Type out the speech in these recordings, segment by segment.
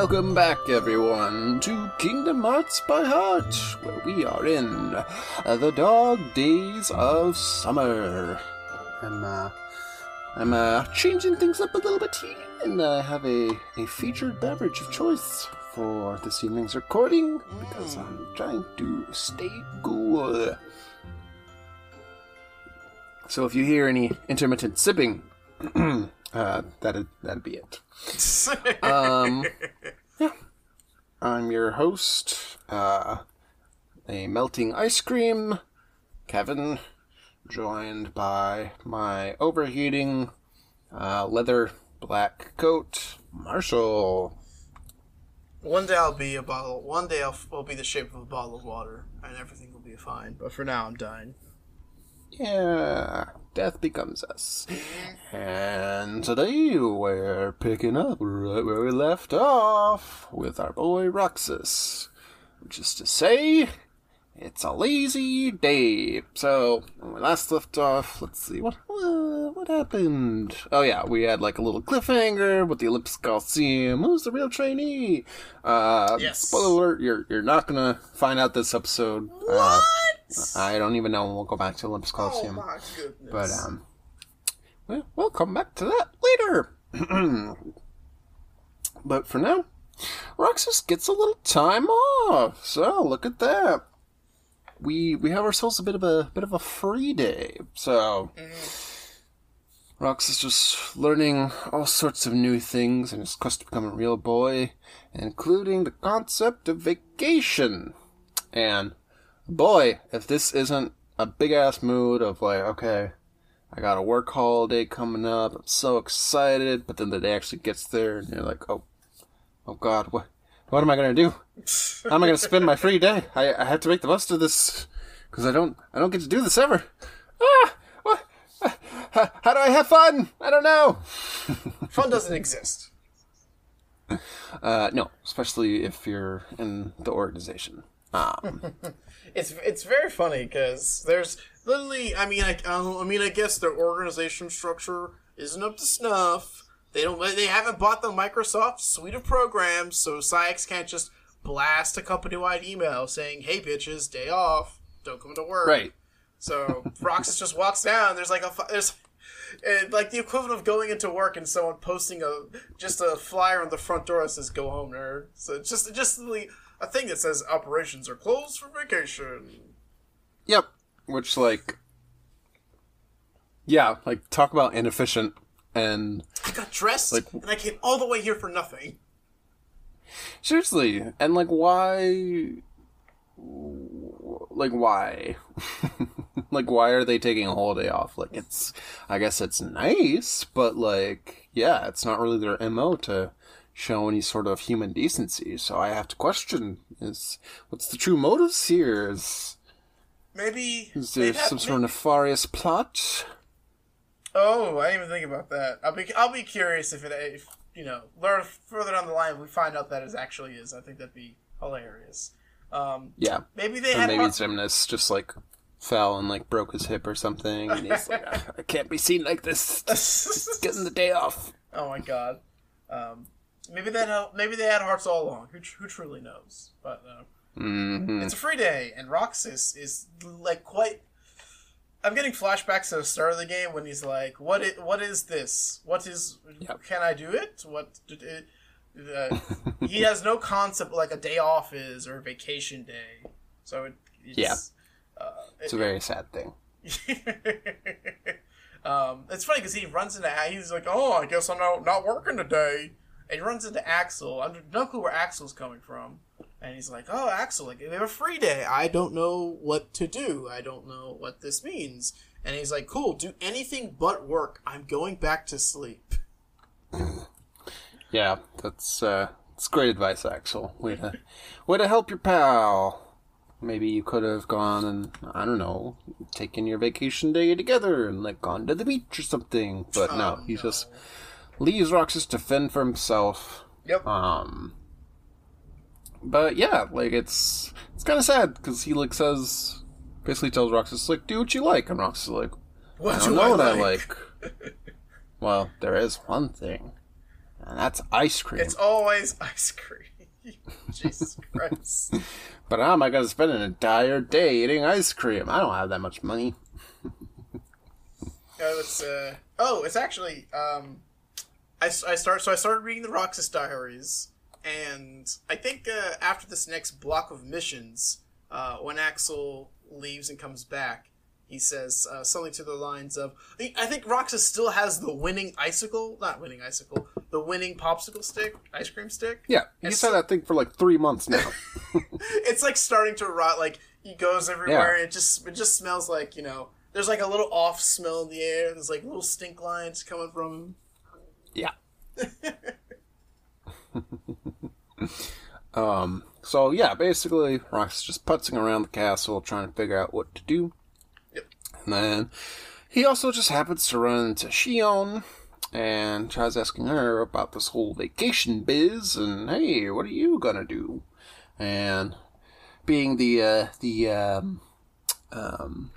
Welcome back, everyone, to Kingdom Hearts by Heart, where we are in uh, the dog days of summer. I'm, uh, I'm, uh, changing things up a little bit here, and I have a, a featured beverage of choice for this evening's recording, because I'm trying to stay cool. So if you hear any intermittent sipping, uh, that'd, that'd be it. Um, yeah. I'm your host, uh, a melting ice cream, Kevin, joined by my overheating, uh, leather black coat, Marshall. One day I'll be a bottle. One day I'll, will be the shape of a bottle of water, and everything will be fine. But for now, I'm dying. Yeah, death becomes us. Mm-hmm. And today we're picking up right where we left off with our boy Roxas. Which is to say, it's a lazy day. So, when we last left off, let's see, what what happened? Oh yeah, we had like a little cliffhanger with the Olympus Coliseum. Who's the real trainee? Uh, Yes. Spoiler alert, you're, you're not gonna find out this episode. Uh, I don't even know when we'll go back to Olympus Coliseum. Oh my goodness! But um, well, we'll come back to that later. but for now, Roxas gets a little time off. So look at that. We we have ourselves a bit of a bit of a free day. So Roxas just learning all sorts of new things in his quest to become a real boy, including the concept of vacation. And boy, if this isn't a big ass mood of like, okay, I got a work holiday coming up. I'm so excited, but then the day actually gets there, and you're like, oh, oh God, what, what am I gonna do? How am I gonna spend my free day? I, I have to make the most of this because I don't, I don't get to do this ever. Ah? How, how do I have fun? I don't know. Fun doesn't exist. Uh, no, especially if you're in the organization. Um, It's it's very funny because there's literally. I mean, I, I mean, I guess their organization structure isn't up to snuff. They don't. They haven't bought the Microsoft suite of programs, so Saïx can't just blast a company-wide email saying, "Hey, bitches, day off, don't come to work." right. So Roxas just walks down. There's like a there's and like the equivalent of going into work and someone posting a just a flyer on the front door that says "Go home, nerd." So it's just just the, a thing that says operations are closed for vacation. Yep. Which, like, yeah, like, talk about inefficient and I got dressed Like- and I came all the way here for nothing. seriously, and like, why? Like, why? like, why are they taking a holiday off? Like, it's, I guess it's nice, but like, yeah, it's not really their mo to show any sort of human decency. So I have to question: is what's the true motives here? Is Maybe is there have- some sort of nefarious plot? Oh, I didn't even think about that. I'll be I'll be curious if it if you know learn further down the line we find out that it actually is. I think that'd be hilarious. Um, Yeah. maybe they Or had maybe Xemnas just like fell and like broke his hip or something, and he's like, "Ah, I can't be seen like this. Just getting the day off. Oh my god. Um, maybe that maybe they had hearts all along. Who, who truly knows? But uh, hmm it's a free day, and Roxas is like quite. I'm getting flashbacks to the start of the game when he's like, "What is what is this? What is? Yep. Can I do it? What?" Did it, uh, he has no concept like a day off is or a vacation day, so it, it's, Yeah. Uh, It's a very sad thing. um, it's funny because he runs into he's like, "Oh, I guess I'm not not working today," and he runs into Axel. I'm no clue where Axel's coming from, and he's like, "Oh, Axel, like we have a free day. I don't know what to do. I don't know what this means." And he's like, "Cool, do anything but work. I'm going back to sleep." Yeah, that's uh, that's great advice, Axel. Way to way to help your pal. Maybe you could have gone and I don't know, taken your vacation day together and like gone to the beach or something. But no, Oh, he no. just leaves Roxas to fend for himself. Yep. Um, but yeah, like it's it's kind of sad because he like says basically tells Roxas like do what you like, and Roxas is like What I don't know what I like. well, there is one thing. And that's ice cream. It's always ice cream. Jesus Christ. But how am I going to spend an entire day eating ice cream? I don't have that much money. Oh, it's uh oh, it's actually um, I, I start so I started reading the Roxas Diaries, and I think uh, after this next block of missions, uh, when Axel leaves and comes back, he says uh, something to the lines of I think Roxas still has the winning icicle, not winning icicle, the winning popsicle stick, ice cream stick. Yeah, he's It's had that thing for like three months now. it's like starting to rot. Like he goes everywhere, Yeah. and it just it just smells like you know. There's like a little off smell in the air. There's like little stink lines coming from him. yeah. um. So yeah, basically, Rox just putzing around the castle trying to figure out what to do. Yep. And then he also just happens to run into Xion and tries asking her about this whole vacation biz and hey, what are you gonna do? And being the uh, the um, um,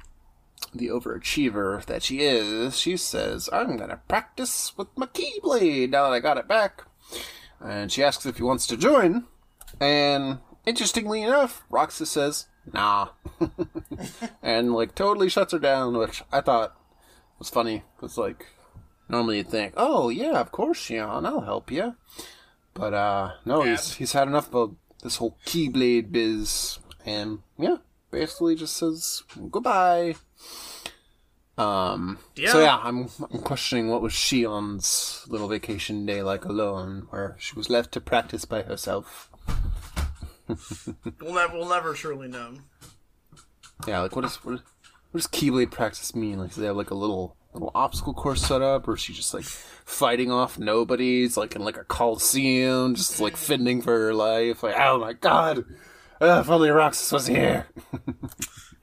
the overachiever that she is, she says, "I'm gonna practice with my keyblade now that I got it back." And she asks if he wants to join. And interestingly enough, Roxas says, "Nah," and like totally shuts her down, which I thought was funny. Cause like normally you'd think, "Oh yeah, of course, Xion, I'll help you," but uh, no, he's he's had enough of this whole keyblade biz, and yeah, basically just says goodbye. Um. Yeah. So Yeah. yeah, I'm, I'm questioning what was Xion's little vacation day like alone, where she was left to practice by herself. We'll never, we'll never surely know. Yeah, like what is what, what does Keyblade practice mean? Like, do they have like a little little obstacle course set up, or is she just like fighting off nobodies, like in like a coliseum, just like fending for her life? Like, oh my god, uh, if only Roxas was here.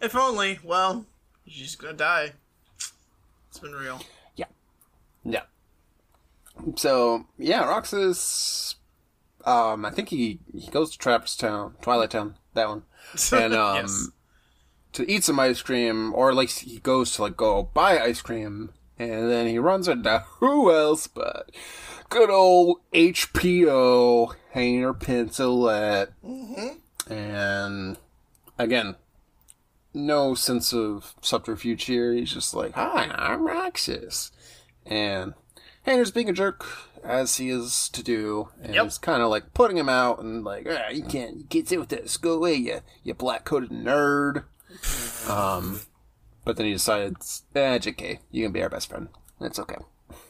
If only. Well, she's gonna die. It's been real. Yeah, yeah. So yeah, Roxas. Um, I think he he goes to Trappers Town, Twilight Town, that one, and um, Yes. To eat some ice cream, or like he goes to like go buy ice cream, and then he runs into who else but good old HPO Hayner Pence Olette, and again. No sense of subterfuge here. He's just like, "Hi, I'm Roxas," and Hayner's being a jerk as he is to do, and Yep. he's kind of like putting him out and like, ah, you can't, you can't sit with this. Go away, you, you black coated nerd. Um, but then he decides, eh, JK, you can be our best friend. It's okay.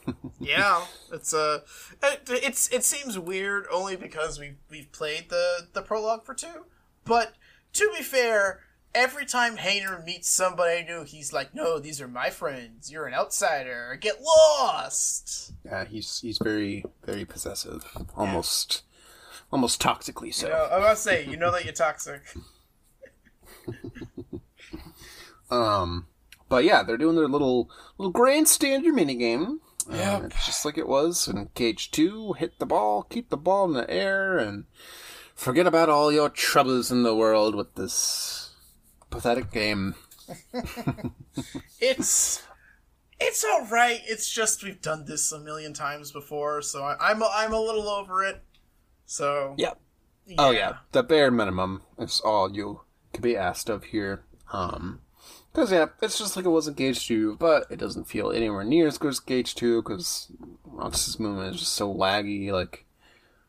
yeah, it's uh, it, it's it seems weird only because we we've played the the prologue for two, but to be fair, every time Hayner meets somebody new, he's like, "No, these are my friends. You're an outsider. Get lost." Yeah, he's he's very very possessive, almost almost toxically so. You know, I was say, you know that you're toxic. Um, but yeah, they're doing their little little grandstander mini game. Yep. it's just like it was in KH2. Hit the ball, keep the ball in the air, and forget about all your troubles in the world with this pathetic game. It's it's all right. It's just we've done this a million times before, so I, I'm a, I'm a little over it. So Yep. Oh yeah, the bare minimum is all you could be asked of here. Um, because yeah, it's just like it was in KH2, but it doesn't feel anywhere near as good as KH2 because Roxas' movement is just so laggy. Like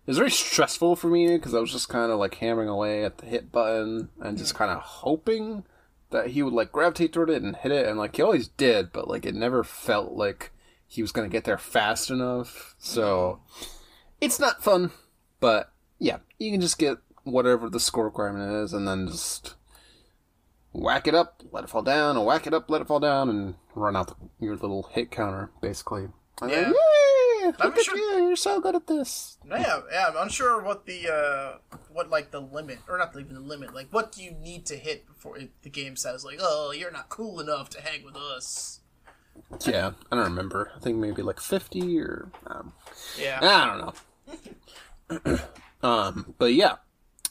it was very stressful for me because I was just kind of like hammering away at the hit button and just kind of hoping that he would like gravitate toward it and hit it, and like he always did, but like it never felt like he was gonna get there fast enough. So it's not fun, but yeah, you can just get whatever the score requirement is, and then just whack it up, let it fall down, and whack it up, let it fall down, and run out the, your little hit counter, basically. And then, Yeah. Yay! I'm at sure- you! You're so good at this. Yeah, yeah. I'm unsure what the uh, what like the limit, or not even the limit. Like, what do you need to hit before it, the game says like, "Oh, you're not cool enough to hang with us." Yeah, I don't remember. I think maybe like fifty or um, Yeah, I don't know. um, but yeah,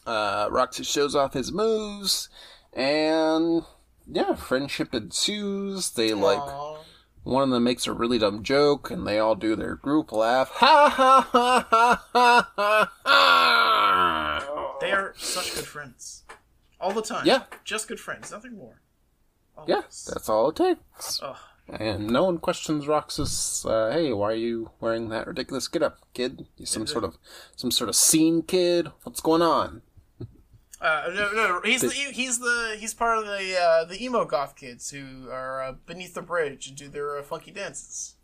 uh, shows off his moves, and yeah, friendship ensues. They like Aw. one of them makes a really dumb joke, and they all do their group laugh. Ha ha ha ha ha ha ha! They are such good friends. All the time. Yeah. Just good friends, nothing more. Yeah, that's all it takes. Ugh. And no one questions Roxas. Uh, hey, why are you wearing that ridiculous get-up, kid? You some sort of some sort of scene kid? What's going on? Uh, no, no, he's the he's the he's part of the uh, the emo goth kids who are uh, beneath the bridge and do their uh, funky dances.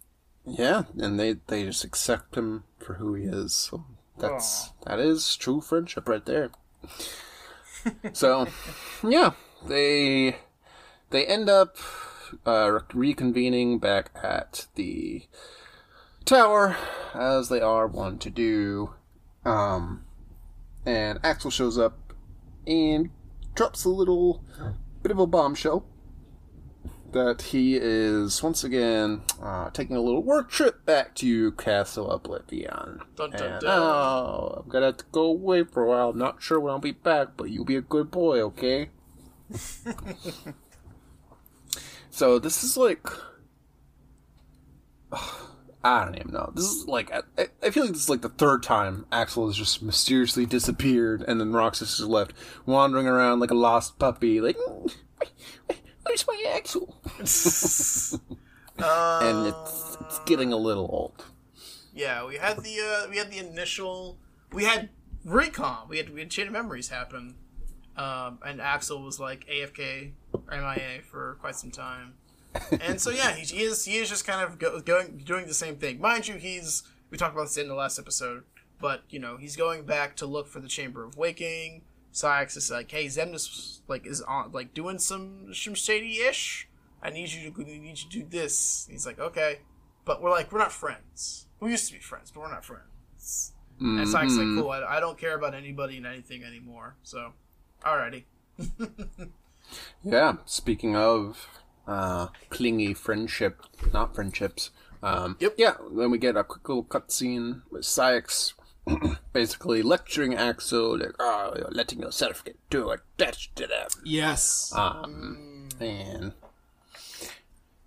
Yeah, and they they just accept him for who he is. So that's that is true friendship right there. so, yeah, they they end up uh, reconvening back at the tower as they are wont to do. Um, and Axel shows up and drops a little bit of a bombshell that he is once again uh, taking a little work trip back to Castle Oblivion. Dun, dun, and, dun. oh, I'm gonna have to go away for a while. Not sure when I'll be back, but you'll be a good boy, okay? so this is like. I don't even know. This is like I, I feel like this is like the third time Axel has just mysteriously disappeared, and then Roxas is left wandering around like a lost puppy. Like, "Mm, where's my Axel? Uh, and it's it's getting a little old. yeah, we had the uh, we had the initial we had recon. We had we had chain of memories happen, um, and Axel was like AFK or MIA for quite some time. And so yeah, he, he is he is just kind of go, going doing the same thing. Mind you, he's we talked about this in the last episode, but you know he's going back to look for the Chamber of Waking. Saïx is like, hey, Xemnas like is on like doing some some shady ish. I need you to I need you to do this. He's like, okay, but we're like we're not friends. We used to be friends, but we're not friends. And Saïx like, mm-hmm. cool. I, I don't care about anybody and anything anymore. So, alrighty. Yeah. Speaking of uh, clingy friendship, not friendships. Um, Yep. Yeah. Then we get a quick little cutscene with Saïx basically lecturing Axel, like, "Oh, you're letting yourself get too attached to them." Yes. Um, and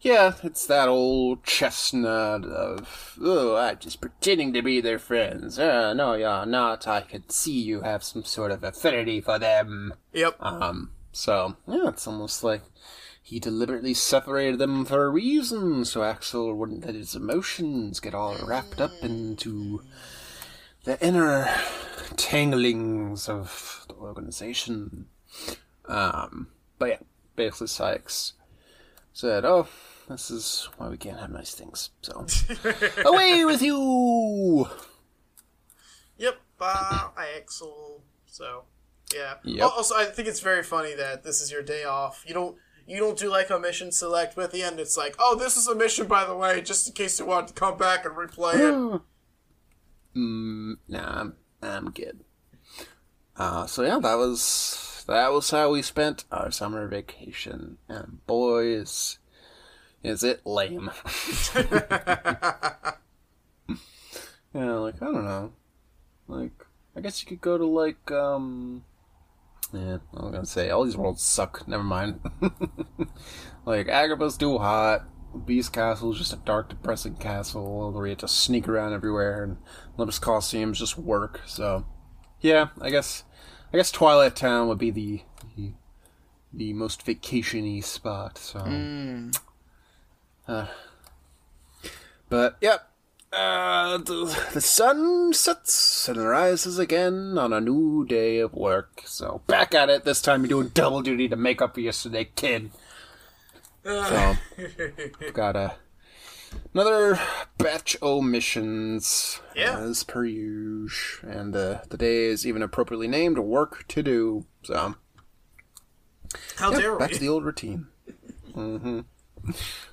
yeah, it's that old chestnut of, oh, I'm just pretending to be their friends. Uh, no, you're not. I could see you have some sort of affinity for them. Yep. Um, so, yeah, it's almost like he deliberately separated them for a reason, so Axel wouldn't let his emotions get all wrapped up into the inner tanglings of the organization. Um, but yeah, basically Saïx said, "Oh, this is why we can't have nice things. So away with you!" Yep, uh, Axel. So, yeah. Yep. Also, I think it's very funny that this is your day off. You don't you don't do like a mission select, but at the end it's like, oh, this is a mission by the way, just in case you want to come back and replay it. mm, nah, I'm, I'm good. Uh, so yeah, that was that was how we spent our summer vacation, and boys, is it lame. yeah, like I don't know, like I guess you could go to like um. Yeah, I was gonna say all these worlds suck. Never mind. like Agrabah's too hot. Beast Castle is just a dark, depressing castle where you have to sneak around everywhere, and Olympus Coliseum's just work. So, yeah, I guess, I guess Twilight Town would be the the, the most vacationy spot. So, uh, but yep. Uh, the, the sun sets and rises again on a new day of work. So back at it. This time you're doing double duty to make up for yesterday, kid. So got a another batch o missions Yeah. as per usual, and uh, the day is even appropriately named "Work to Do." So How yeah, dare back we? to the old routine. hmm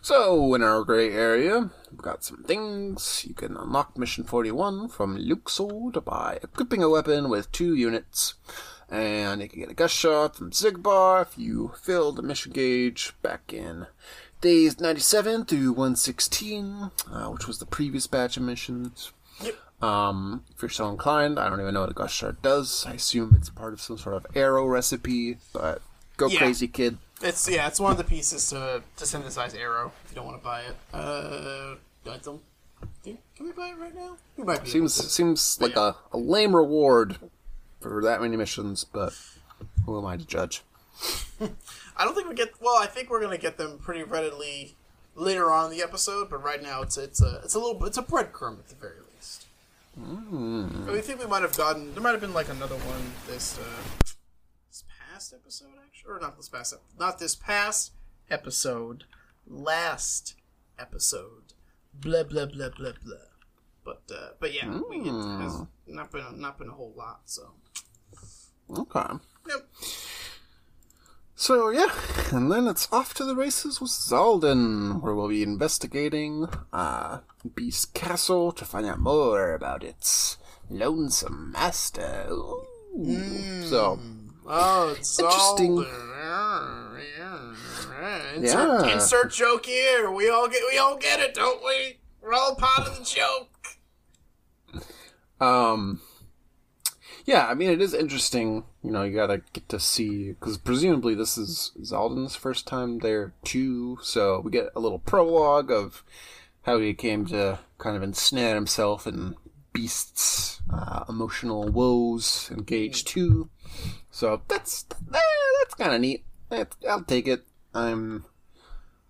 So, in our gray area, we've got some things. You can unlock Mission 41 from Luxord by equipping a weapon with two units. And you can get a gust shot from Xigbar if you fill the mission gauge back in days 97 through 116, uh, which was the previous batch of missions. Yep. Um, if you're so inclined, I don't even know what a gust shot does. I assume it's part of some sort of arrow recipe, but go Yeah. crazy, kid. It's yeah, it's one of the pieces to to synthesize Arrow. Don't want to buy it, uh, I don't. Can we buy it right now? We might be. Seems seems like a, a lame reward for that many missions, but who am I to judge? I don't think we get. Well, I think we're gonna get them pretty readily later on in the episode, but right now it's it's a it's a little it's a breadcrumb at the very least. Mm. I think we might have gotten there might have been like another one this uh, this past episode actually, or not this past not this past episode, last episode, blah blah blah blah blah. But uh, but yeah, we get, has not been a, not been a whole lot. So Okay. yep. So yeah, and then it's off to the races with Xaldin, where we'll be investigating uh, Beast Castle to find out more about its lonesome master. Ooh. So Oh, it's Interesting. all yeah. Insert, Yeah. insert joke here. We all get we all get it, don't we? We're all part of the joke. Um, yeah, I mean, it is interesting. You know, you gotta get to see because presumably this is Xaldin's first time there too. So we get a little prologue of how he came to kind of ensnare himself in Beast's uh, emotional woes, engage too. So that's eh, that's kind of neat. I'll take it. I'm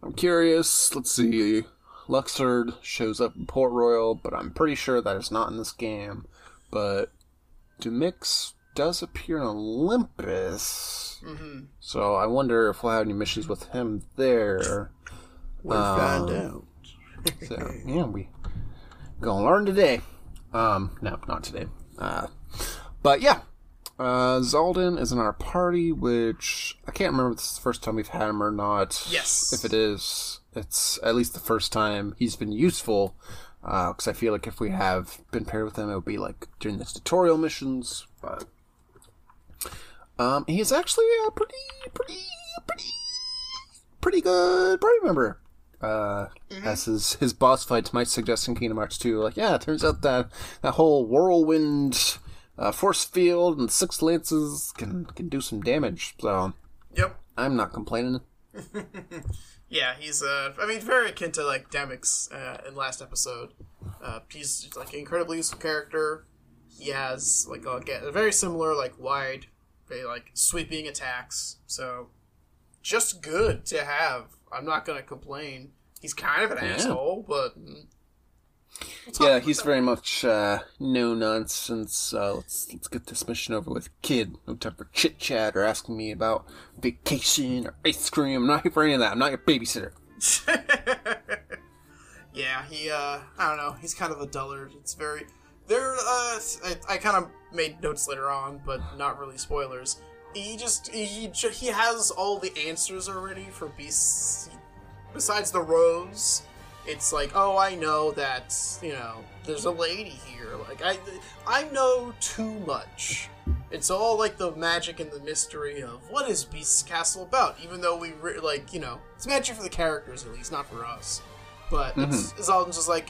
I'm curious. Let's see. Luxord shows up in Port Royal, but I'm pretty sure that is not in this game. But Demyx does appear in Olympus. Mm-hmm. So I wonder if we'll have any missions with him there. We'll Um, find out. So yeah, we gonna learn today. Um, no, not today. Uh, but yeah, uh, Xaldin is in our party, which I can't remember if this is the first time we've had him or not. Yes. If it is, it's at least the first time he's been useful. Because I feel like if we have been paired with him, it would be like during the tutorial missions. But um, he's actually a pretty, pretty, pretty, pretty good party member uh, as his his boss fights might suggest in Kingdom Hearts 2. Like, yeah, it turns out that that whole whirlwind uh, force field and six lances can can do some damage. So Yep. I'm not complaining. Yeah, he's uh I mean very akin to like Demyx uh, in last episode. Uh he's like an incredibly useful character. He has like a, a very similar like wide very like sweeping attacks. So just good to have. I'm not gonna complain. He's kind of an Yeah. asshole, but. We'll Yeah, he's very much uh, no nonsense. Uh, let's let's get this mission over with, kid. No time for chit chat or asking me about vacation or ice cream. I'm not here for any of that. I'm not your babysitter. yeah, he uh I don't know, he's kind of a dullard. It's very there uh I, I kind of made notes later on, but not really spoilers. He just he he has all the answers already for beasts besides the rose. It's like, "Oh, I know that, you know, there's a lady here." Like I I know too much. It's all like the magic and the mystery of what is Beast's Castle about. Even though we re- like, you know, it's magic for the characters at least, not for us. But it's, it's all just like,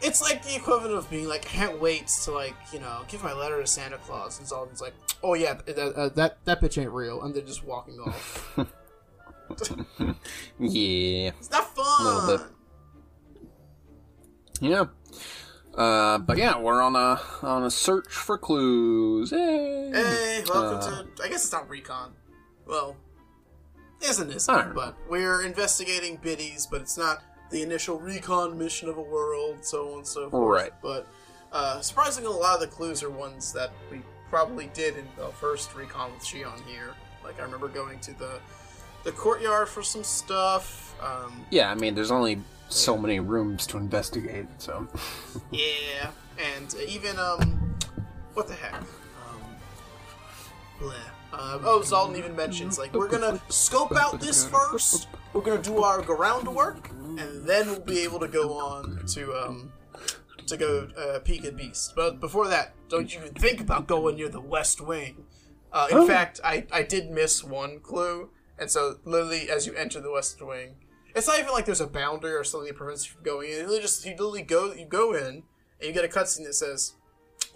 it's like the equivalent of being like, I can't wait to like, you know, give my letter to Santa Claus. And Xaldin's like, oh yeah, th- th- uh, that that bitch ain't real, and they're just walking off. Yeah, it's not fun. Yeah. Uh, but yeah, we're on a on a search for clues. Hey, Hey, welcome Uh, to. I guess it's not recon. Well, isn't I this? don't. But we're investigating biddies, but it's not the initial recon mission of a world, so on and so forth. Right. But uh, surprisingly, a lot of the clues are ones that we probably did in the first recon with Xion here. Like I remember going to the the courtyard for some stuff. Um, Yeah, I mean, there's only so many rooms to investigate, so Yeah, and even um, what the heck? Um, bleh. Uh, oh, Xaldin even mentions like we're gonna scope out this first. We're gonna do our groundwork, and then we'll be able to go on to um to go uh, peek at Beast. But before that, don't you even think about going near the West Wing. Uh, in fact, I I did miss one clue, and so literally as you enter the West Wing, it's not even like there's a boundary or something that prevents you from going in. You just you literally go you go in and you get a cutscene that says,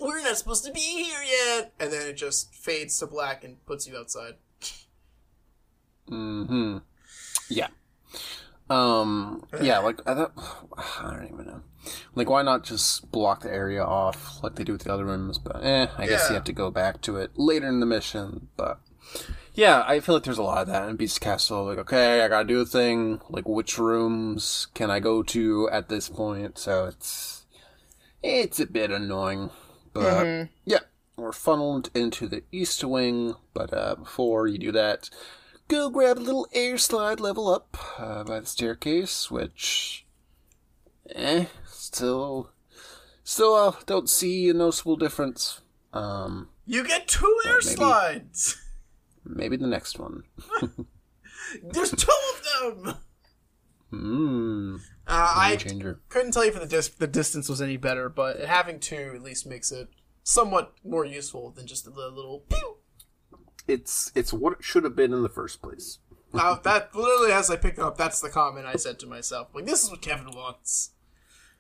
"We're not supposed to be here yet," and then it just fades to black and puts you outside. Hmm. Yeah. Um. Yeah. Like I thought. I don't even know. Like, why not just block the area off like they do with the other rooms? But eh, I guess Yeah. you have to go back to it later in the mission. But yeah, I feel like there's a lot of that in Beast Castle. Like, okay, I gotta do a thing. Like, which rooms can I go to at this point? So it's it's a bit annoying. But yeah, we're funneled into the east wing. But uh, before you do that, go grab a little air slide level up uh, by the staircase, which, eh, still, still uh, don't see a noticeable difference. Um, You get two air maybe- slides. maybe the next one. There's two of them. Hmm. Uh, I changer. couldn't tell you if the dis- the distance was any better, but having two at least makes it somewhat more useful than just the little pew. It's it's what it should have been in the first place. Uh, that literally, as I picked up, that's the comment I said to myself. Like, this is what Kevin wants.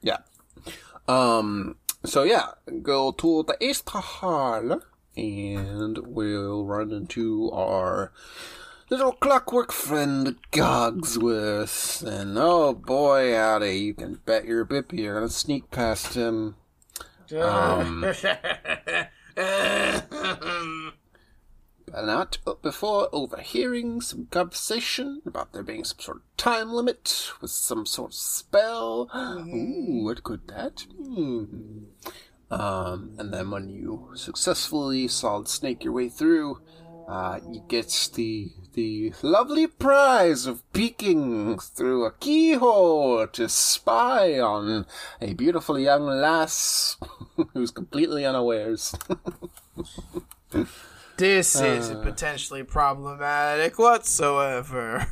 Yeah. Um. So yeah, go to the East Hall, and we'll run into our little clockwork friend Cogsworth. And oh boy, howdy! You can bet your bippy you're gonna sneak past him. Um, but not before overhearing some conversation about there being some sort of time limit with some sort of spell. Ooh, what could that mean? Um, and then when you successfully solid snake your way through, uh, you get the the lovely prize of peeking through a keyhole to spy on a beautiful young lass who's completely unawares. this isn't potentially problematic whatsoever.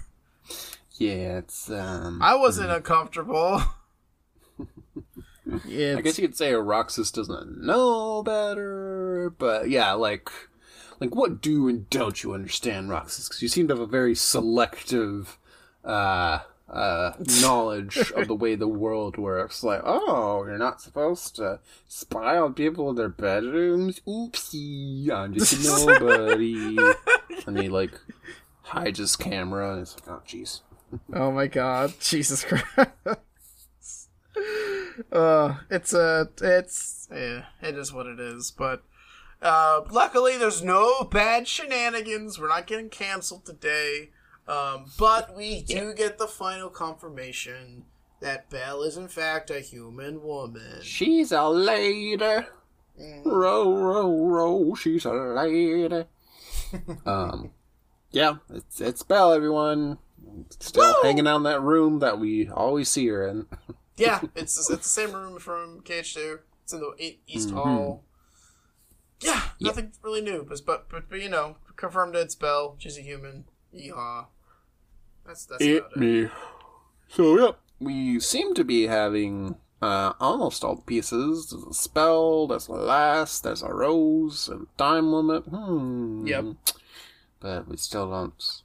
yeah, it's um. I wasn't uncomfortable. yeah, I guess you could say Roxas doesn't know better, but yeah, like, like what do and don't you understand, Roxas? Because you seem to have a very selective uh, uh, knowledge of the way the world works. Like, oh, you're not supposed to spy on people in their bedrooms. Oopsie, I'm just nobody. and he like hides his camera, and he's like, oh, jeez. Oh my god, Jesus Christ. Uh, it's a, it's, yeah, it is what it is, but, uh, luckily there's no bad shenanigans, we're not getting canceled today, um, but we do get the final confirmation that Belle is in fact a human woman. She's a lady. Row, row, row. She's a lady. um, yeah, it's it's Belle, everyone. Still Woo! hanging out in that room that we always see her in. Yeah, it's, it's the same room from KH2, it's in the East Hall. Yeah, nothing really new, but, but, but, but, you know, confirmed it's Belle, she's a human, yeehaw. That's, that's about it. me. So yeah, we seem to be having uh, almost all the pieces. There's a spell. There's a last. There's a rose. A time limit. Hmm. Yep. But we still don't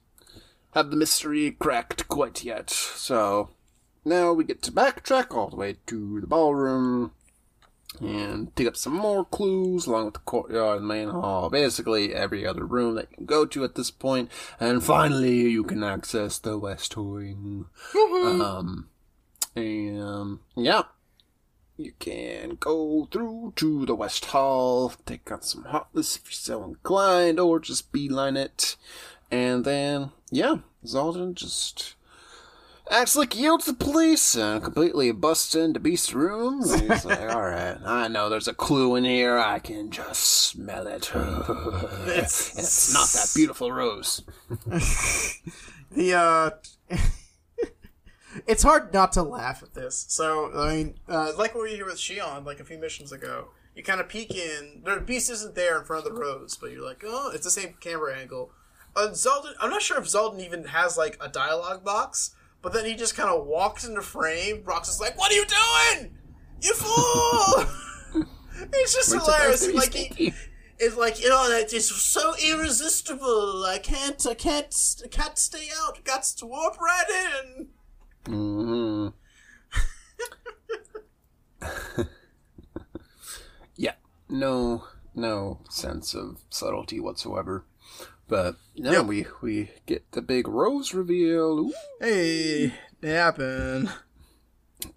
have the mystery cracked quite yet. So now we get to backtrack all the way to the ballroom and dig up some more clues along with the courtyard and main hall. Basically, every other room that you can go to at this point. And finally, you can access the West Wing. Um, and yeah, you can go through to the West Hall, take out some Heartless if you're so inclined, or just beeline it. And then, yeah, Xaldin just acts like he yields the police and completely busts into Beast's room. And he's like, alright, I know there's a clue in here, I can just smell it. It's- it's not that beautiful rose. The uh It's hard not to laugh at this. So, I mean, uh, like what we were here with Xion like a few missions ago. You kind of peek in. The beast isn't there in front of the rose, but you're like, oh, it's the same camera angle. Uh, Xaldin, I'm not sure if Xaldin even has like a dialogue box, but then he just kind of walks into frame. Rox is like, "What are you doing? You fool!" it's just We're hilarious. supposed to be Like he, it's like you know that it's so irresistible. I can't, I can't, I can't stay out. Got to warp right in. hmm yeah, no, no sense of subtlety whatsoever. But now Yep. we we get the big rose reveal, Ooh. Hey, it happened.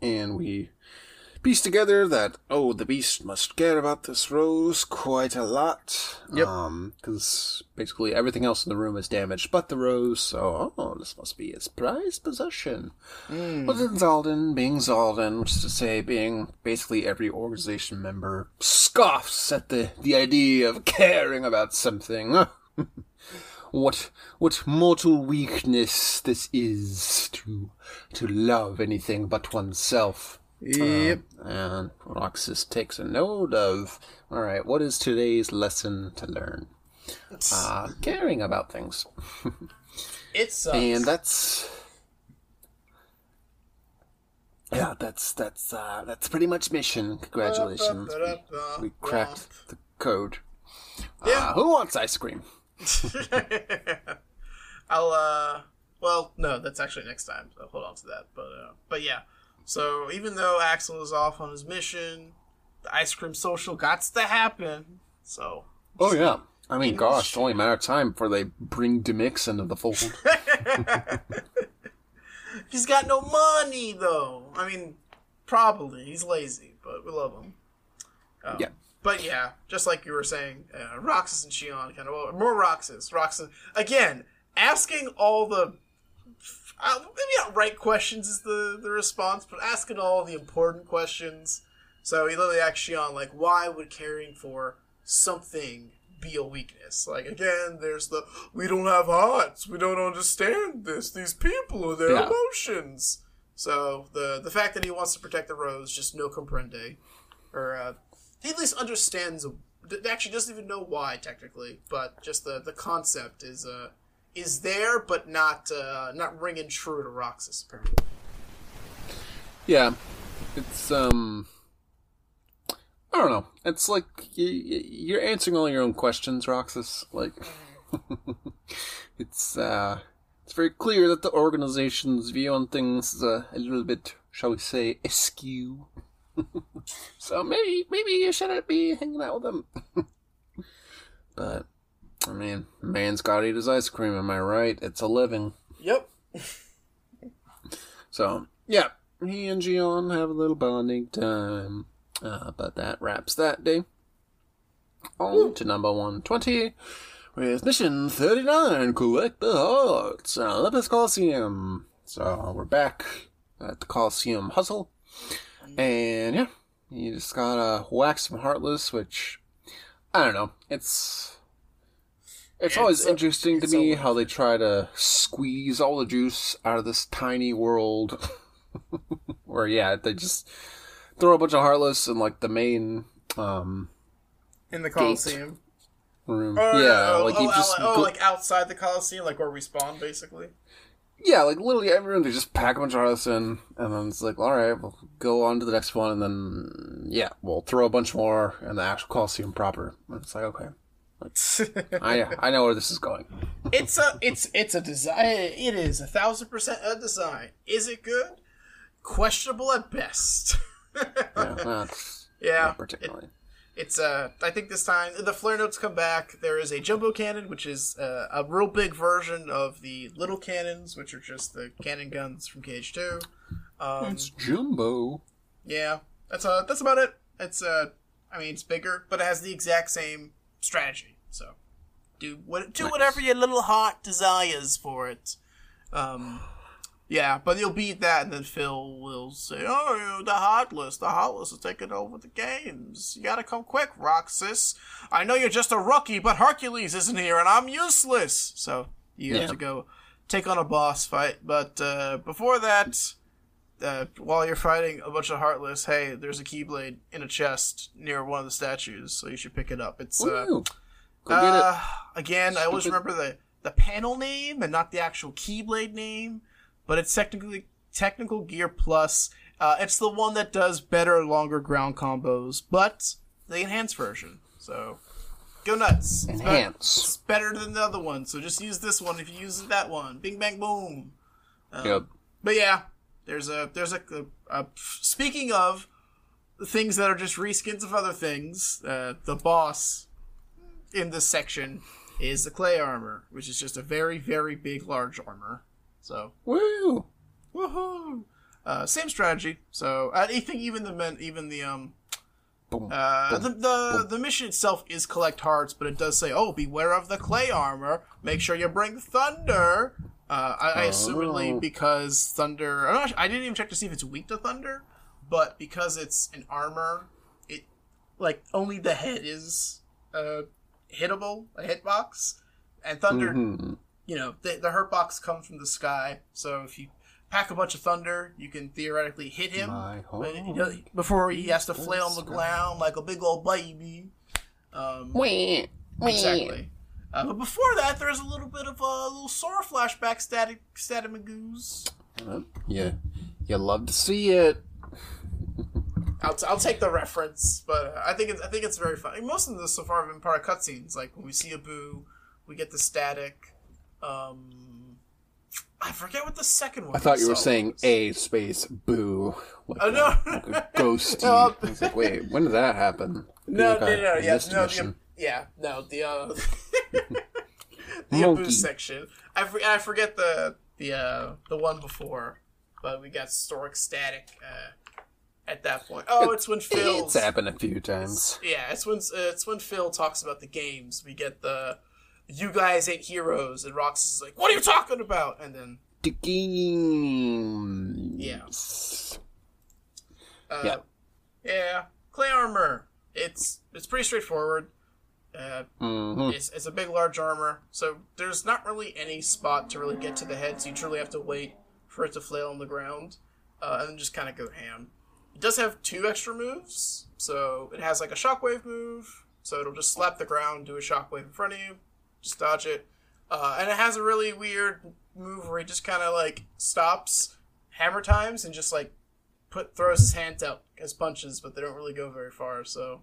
and we piece together that oh, the beast must care about this rose quite a lot. Yep. Um, because basically everything else in the room is damaged, but the rose. So oh, this must be his prized possession. But then Xaldin, being Xaldin, which is to say, being basically every organization member, scoffs at the, the idea of caring about something. what what mortal weakness this is to to love anything but oneself. Yep. Um, and Roxas takes a note of, all right, what is today's lesson to learn? Uh, caring about things. it sucks. And that's yeah, that's that's uh, that's pretty much mission. Congratulations, we, we cracked the code. Yeah. Uh, who wants ice cream? I'll uh well no, that's actually next time, so hold on to that. But uh but yeah. So even though Axel is off on his mission, the ice cream social got to happen. So Oh yeah, I mean, gosh, it's only a matter of time before they bring Demyx into the fold. he's got no money though. I mean, probably he's lazy, but we love him. Um, Yeah. But yeah, just like you were saying, uh, Roxas and Xion kind of well, more Roxas. Roxas again asking all the uh, maybe not right questions is the the response, but asking all the important questions. So he literally asked Xion like, why would caring for something be a weakness? Like again, there's the we don't have hearts, we don't understand this. These people are their Yeah. emotions. So the the fact that he wants to protect the rose, just no comprende, or uh, he at least understands. Actually, doesn't even know why technically, but just the the concept is uh is there, but not uh not ringing true to Roxas. Apparently. yeah, it's um, I don't know. It's like you, you're answering all your own questions, Roxas. Like, it's uh, it's very clear that the organization's view on things is a, a little bit, shall we say, askew. so maybe maybe you shouldn't be hanging out with them. but I mean, man's got to eat his ice cream. Am I right? It's a living. Yep. So yeah, he and Xion have a little bonding time. Uh, but that wraps that day. On to number 120 with mission 39 Collect the Hearts at Olympus Coliseum. So we're back at the Coliseum Hustle. And yeah, you just gotta whack some Heartless, which I don't know. It's. It's, always It's a- interesting to me how they try to squeeze all the juice out of this tiny world. Where yeah, they just throw a bunch of heartless in like the main um In the Coliseum. room. Oh, yeah, oh, like oh, you just oh, go- like outside the Coliseum, like where we spawn, basically. Yeah, like literally everyone, they just pack a bunch of heartless in, and then it's like, all right, we'll go on to the next one, and then yeah, we'll throw a bunch more in the actual Coliseum proper. And it's like, okay, I I know where this is going. it's a it's it's a design. It is a thousand percent a design. Is it good? Questionable at best. Yeah, that's yeah, not particularly. It's uh, I think this time the flare notes come back. There is a jumbo cannon, which is uh, a real big version of the little cannons, which are just the cannon guns from KH2. Um, it's Jumbo. yeah, that's uh, that's about it. It's uh, I mean, it's bigger, but it has the exact same strategy. So do what do Nice. whatever your little heart desires for it. Um, yeah, but you'll beat that, and then Phil will say, "Oh, the Heartless, the Heartless is taking over the games. You gotta come quick, Roxas. I know you're just a rookie, but Hercules isn't here, and I'm useless. So you Yeah. have to go take on a boss fight. But uh, before that, uh, while you're fighting a bunch of Heartless, hey, there's a Keyblade in a chest near one of the statues, so you should pick it up. It's uh! Go get it. uh, again, I always remember the the panel name and not the actual Keyblade name, but it's technically Technical Gear Plus. Uh, it's the one that does better, longer ground combos, but the enhanced version. So go nuts. It's Enhance. It's better than the other one, so just use this one if you use that one. Bing bang boom. Um, Yep. But yeah, there's a there's a, a, a speaking of things that are just reskins of other things. Uh, the boss in this section is the clay armor, which is just a very, very big, large armor. So, Woo! woohoo! Uh, same strategy. So, I think even the men, even the um, Boom. uh, boom, the the, the mission itself is collect hearts, but it does say, "Oh, beware of the clay armor. Make sure you bring thunder." Uh, I, I assumedly Oh. because thunder. I'm not, I didn't even check to see if it's weak to thunder, but because it's an armor, it like only the head is uh, hittable, a hitbox, and thunder. Mhm. You know, the, the hurt box comes from the sky, so if you pack a bunch of thunder, you can theoretically hit him. My But, you know, before he has to flail on the Sky. ground like a big old baby. Um, Wah, wah. exactly. Uh, but before that, there's a little bit of a little Sora flashback, static, static magoos. Uh, Yeah, you love to see it. I'll, t- I'll take the reference, but uh, I think it's I think it's very funny. Most of the so far have been part of cutscenes. Like when we see a boo, we get the static. Um, I forget what the second one. I thought you were saying was. a space boo. Like Oh a, no! like a ghosty. No. I was like, wait, when did that happen? No, Like no, I- no, yeah, no, the, yeah, no, the uh, the. Abu section. I, for, I forget the the uh the one before, but we got Storic Static uh, at that point. Oh, it's when Phil. It's happened a few times. Yeah, it's when uh, it's when Phil talks about the games. We get the you guys ain't heroes, and Rox is like, "What are you talking about?" And then The game. Yeah. uh, Yeah. yeah, clay armor. It's it's pretty straightforward. Uh, hmm It's, it's a big, large armor, so there's not really any spot to really get to the head, so you truly have to wait for it to flail on the ground, uh, and then just kind of go ham. It does have two extra moves, so it has like a shockwave move, so it'll just slap the ground, do a shockwave in front of you, just dodge it, uh, and it has a really weird move where he just kind of like stops hammer times and just like put throws his hands out as punches, but they don't really go very far, so.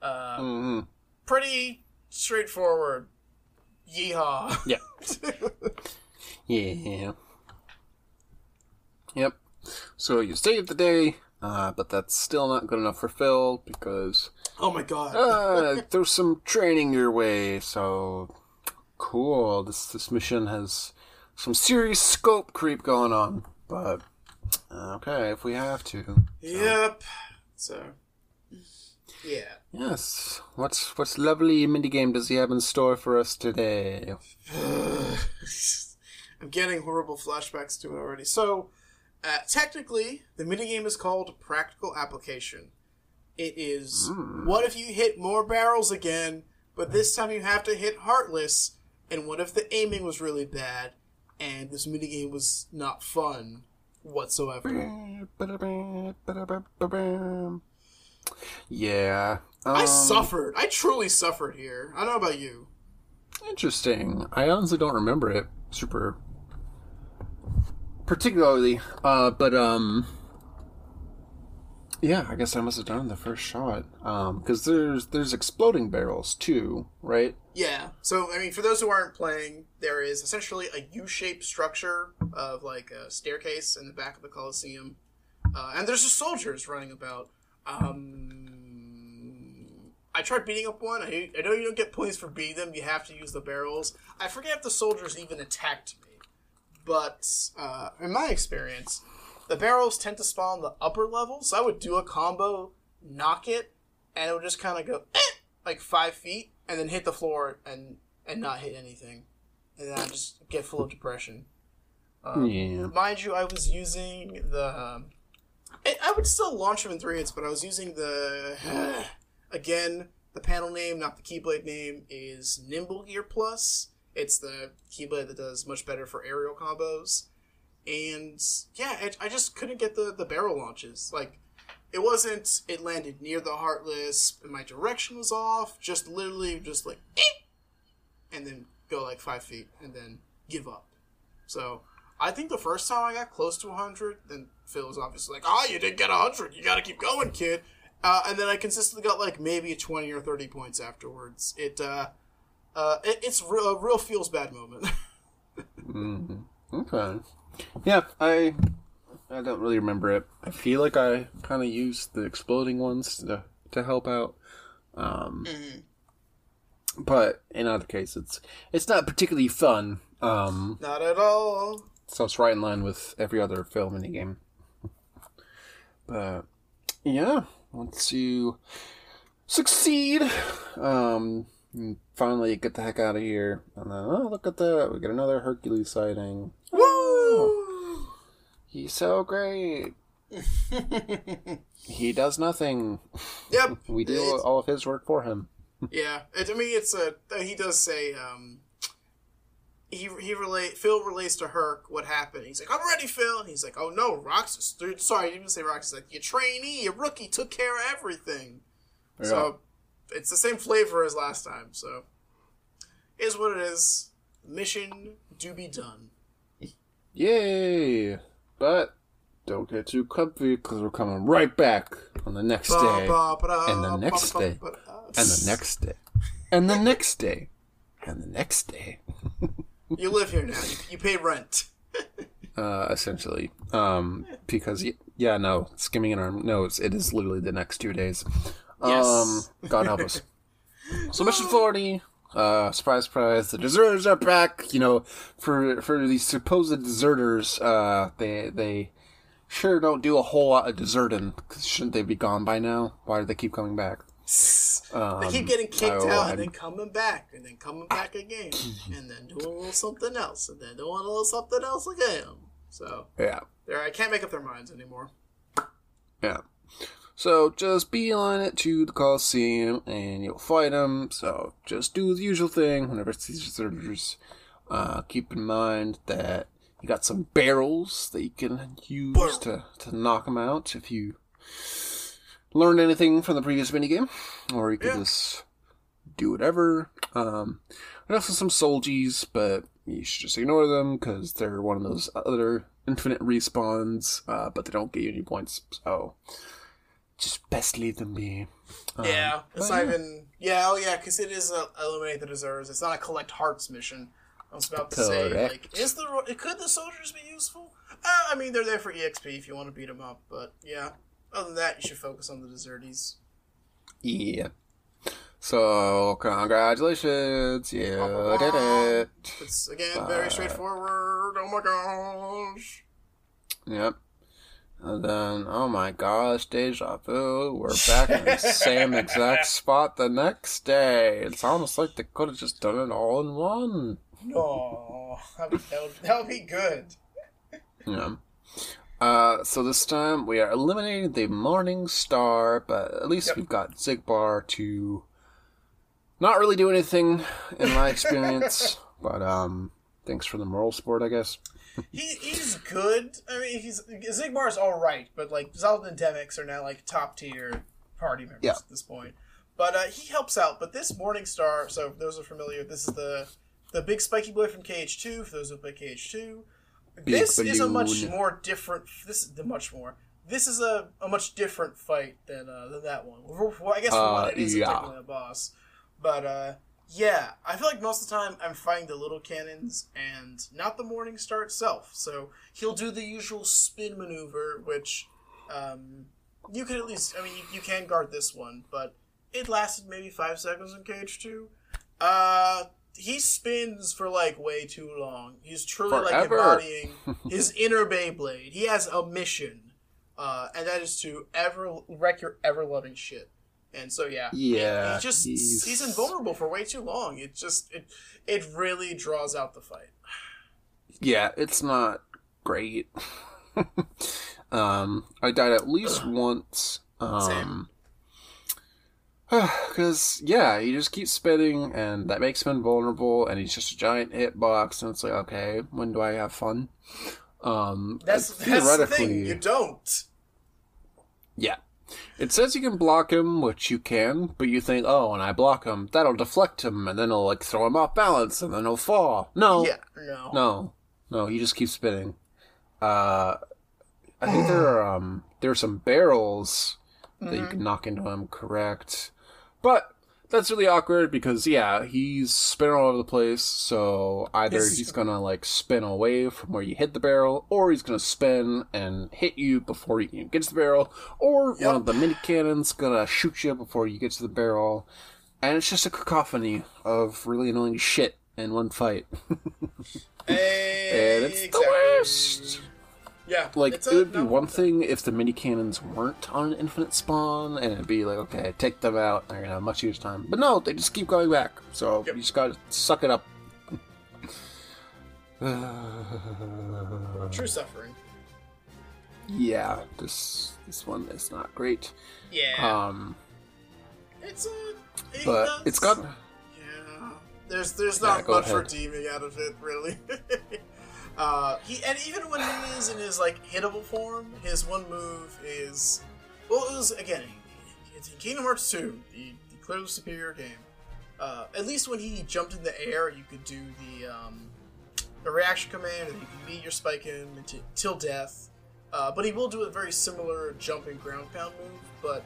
Uh, hmm pretty straightforward. Yeehaw. Yeah. Yeah. Yep. So you saved the day, uh, but that's still not good enough for Phil because oh my god. uh, there's some training your way. So cool. This this mission has some serious scope creep going on, but okay if we have to. yep. So. Yeah. Yes. What's what's lovely minigame does he have in store for us today? I'm getting horrible flashbacks to it already. So, uh, technically, the minigame is called Practical Application. It is what if you hit more barrels again, but this time you have to hit Heartless, and what if the aiming was really bad, and this minigame was not fun whatsoever? Yeah. I um, suffered. I truly suffered here. I don't know about you. Interesting. I honestly don't remember it super particularly. Uh, but um, yeah, I guess I must have done the first shot. Um, because there's there's exploding barrels too, right? Yeah. So, I mean, for those who aren't playing, there is essentially a U-shaped structure of like a staircase in the back of the Coliseum, uh, and there's just soldiers running about. Um, I tried beating up one. I, I know you don't get points for beating them. You have to use the barrels. I forget if the soldiers even attacked me, but uh, in my experience, the barrels tend to spawn on the upper level. So I would do a combo, knock it, and it would just kind of go eh, like five feet, and then hit the floor and and not hit anything, and then I just get full of depression. Um, Yeah. Mind you, I was using the. Um, I, I would still launch them in three hits, but I was using the. again, the panel name, not the Keyblade name, is Nimble Gear Plus. It's the Keyblade that does much better for aerial combos. And yeah, it, I just couldn't get the, the barrel launches. Like, it wasn't, it landed near the Heartless, and my direction was off. Just literally, just like, and then go like five feet, and then give up. So, I think the first time I got close to 100, then Phil was obviously like, "Ah, you didn't get 100. You got to keep going, kid." Uh, and then I consistently got like maybe 20 or 30 points afterwards. It uh, uh, it, it's re- a real feels bad moment. mm-hmm. Okay. Yeah, I I don't really remember it. I feel like I kind of used the exploding ones to to help out. Um, but in other cases, it's it's not particularly fun. Um, Not at all. so it's right in line with every other film in the game. But yeah, once you succeed, um, finally get the heck out of here, and then oh look at that, we get another Hercules sighting. Woo! He's so great. He does nothing. Yep. We do It's- all of his work for him. Yeah, it, I mean, it's a. He does say, um, he he relate Phil relates to Herc what happened. He's like, "I'm ready, Phil." And he's like, "Oh no, Roxas." Dude, sorry, I didn't even say Roxas. Like your trainee, your rookie took care of everything. So it's the same flavor as last time. So is what it is. Mission to be done. Yay! But don't get too comfy because we're coming right back on the next day. and the next day, And the next day. And the next day. And the next day. You live here now. You, you pay rent. Uh, essentially. Um, because, yeah, no, skimming in our notes, it is literally the next two days. Yes. Um, God help us. So, mission 40. Uh, surprise, surprise, the deserters are back. You know, for for these supposed deserters, uh, they they sure don't do a whole lot of deserting. Cause shouldn't they be gone by now? Why do they keep coming back? Um, They keep getting kicked out I'm- and then coming back and then coming back again and then doing a little something else and then doing a little something else again. So Yeah. there, I can't make up their minds anymore. Yeah. So just beeline it to the Coliseum and you'll fight them. So just do the usual thing whenever it's these deserters. Uh, keep in mind that you got some barrels that you can use to, to knock them out if you learned anything from the previous minigame. Or you can Yeah. just do whatever. Um, there's also some soldiers, but you should just ignore them because they're one of those other infinite respawns, uh, but they don't get you any points. So just best leave them be. Um, yeah, it's not yeah. even. Yeah, oh yeah, because it is a eliminate the deserters. It's not a collect hearts mission. I was about to say, like, is the could the soldiers be useful? Uh, I mean, they're there for exp if you want to beat them up, but yeah. Other than that, you should focus on the deserties. Yeah. So congratulations, you did it. It's again very straightforward. Oh my gosh. Yep. And then, oh my gosh, deja vu. We're back in the same exact spot the next day. It's almost like they could have just done it all in one. No, that would, that would, be good. Yeah. Uh, so this time we are eliminating the Morning Star, but at least Yep. we've got Xigbar to not really do anything in my experience. but um, thanks for the moral support, I guess. He he's good. I mean, he's Xigbar's all right, but like Xaldin and Demyx are now like top tier party members Yeah. at this point. But uh, he helps out. But this Morningstar, so those are familiar, this is the the big spiky boy from KH2. For those who play KH2, Big this is a much more different. This is the much more. This is a, a much different fight than uh, than that one. Well, I guess for Uh, one, it is yeah. a boss. But uh, yeah, I feel like most of the time I'm fighting the little cannons and not the Morning Star itself. So he'll do the usual spin maneuver, which um, you can at least. I mean, you, you can guard this one, but it lasted maybe five seconds in KH2. Uh, he spins for like way too long. He's truly like embodying his inner Beyblade. He has a mission, uh, and that is to ever wreck your ever loving shit. And so yeah, Yeah, he just he's- he's... invulnerable for way too long. It just it it really draws out the fight. Yeah, it's not great. um, I died at least once. Um, because yeah, he just keeps spinning, and that makes him invulnerable, and he's just a giant hitbox, and it's like, okay, when do I have fun? Um, That's that's the thing. You don't. Yeah. It says you can block him, which you can, but you think, oh, when I block him, that'll deflect him, and then it'll like throw him off balance, and then he'll fall. No, Yeah. No. no, no. He just keeps spinning. Uh, I think there are um there are some barrels that you can knock into him. Correct, but that's really awkward because yeah, he's spinning all over the place. So either Yes. he's gonna like spin away from where you hit the barrel, or he's gonna spin and hit you before you even get to the barrel, or one of the mini cannons gonna shoot you before you get to the barrel. and it's just a cacophony of really annoying shit in one fight. and it's the worst. Yeah, Like it would be one thing if the mini cannons weren't on an infinite spawn, and it'd be like, okay, take them out, you're gonna have much use time. But no, they just keep going back. So Yep. you just gotta suck it up. True suffering. yeah, this this one is not great. Yeah, Um, it's a. it but it's got Yeah, there's there's Yeah, not go much ahead. redeeming out of it, really. uh, he and even when he is in his like hittable form, his one move is well, it was again, it's in Kingdom Hearts two, the, the clearly superior game. Uh, at least when he jumped in the air, you could do the um, the reaction command, and you can beat your spike in until, till death. Uh, but he will do a very similar jump and ground pound move, but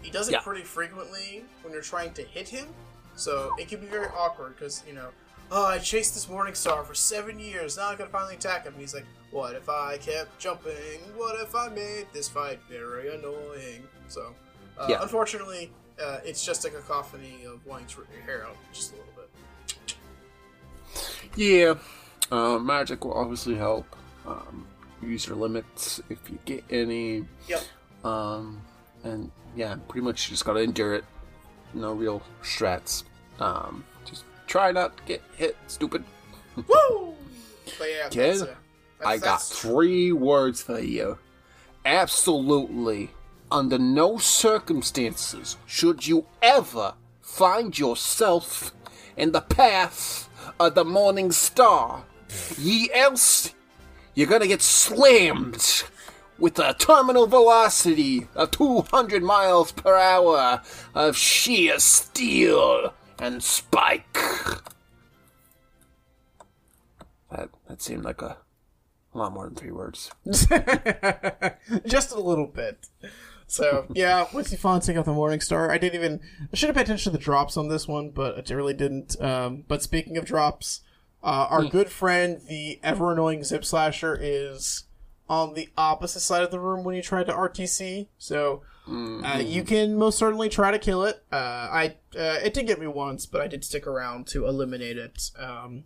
he does it Yeah. pretty frequently when you're trying to hit him. So it can be very awkward because you know, oh, I chased this Morning Star for seven years. Now I gotta finally attack him. And he's like, what if I kept jumping? What if I made this fight very annoying? So, uh, Yeah. unfortunately, uh, it's just a cacophony of wanting to rip your hair out just a little bit. yeah. Uh, magic will obviously help. Um, use your limits if you get any. Yep. Um, and yeah, pretty much you just gotta endure it. No real strats. Um, try not to get hit, stupid. Woo! But yeah, Kid, that's, uh, that's, I got that's- three words for you. Absolutely, under no circumstances should you ever find yourself in the path of the morning star. Ye else, you're gonna get slammed with a terminal velocity of 200 miles per hour of sheer steel and spike. That, that seemed like a, a lot more than three words. just a little bit. So yeah, you finally take out the Morning Star, I didn't even. I should have paid attention to the drops on this one, but I really didn't. Um, but speaking of drops, uh, our good friend, the ever annoying Zip Slasher, is on the opposite side of the room when you tried to RTC. So uh, you can most certainly try to kill it. Uh, I uh, it did get me once, but I did stick around to eliminate it. Um,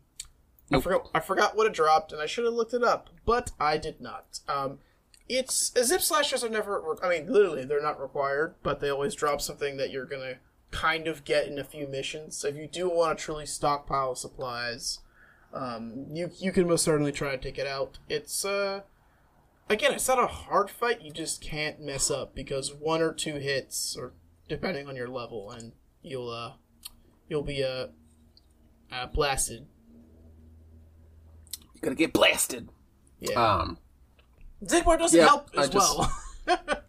I forgot I forgot what it dropped, and I should have looked it up, but I did not. Um, it's zip slashers are never. I mean, literally, they're not required, but they always drop something that you're gonna kind of get in a few missions. So if you do want to truly stockpile supplies, um, you you can most certainly try to take it out. It's uh, again, it's not a hard fight. You just can't mess up because one or two hits, or depending on your level, and you'll uh, you'll be uh, uh blasted. You're gonna get blasted. Yeah. Um, Xigbar doesn't Yeah, help as just- well.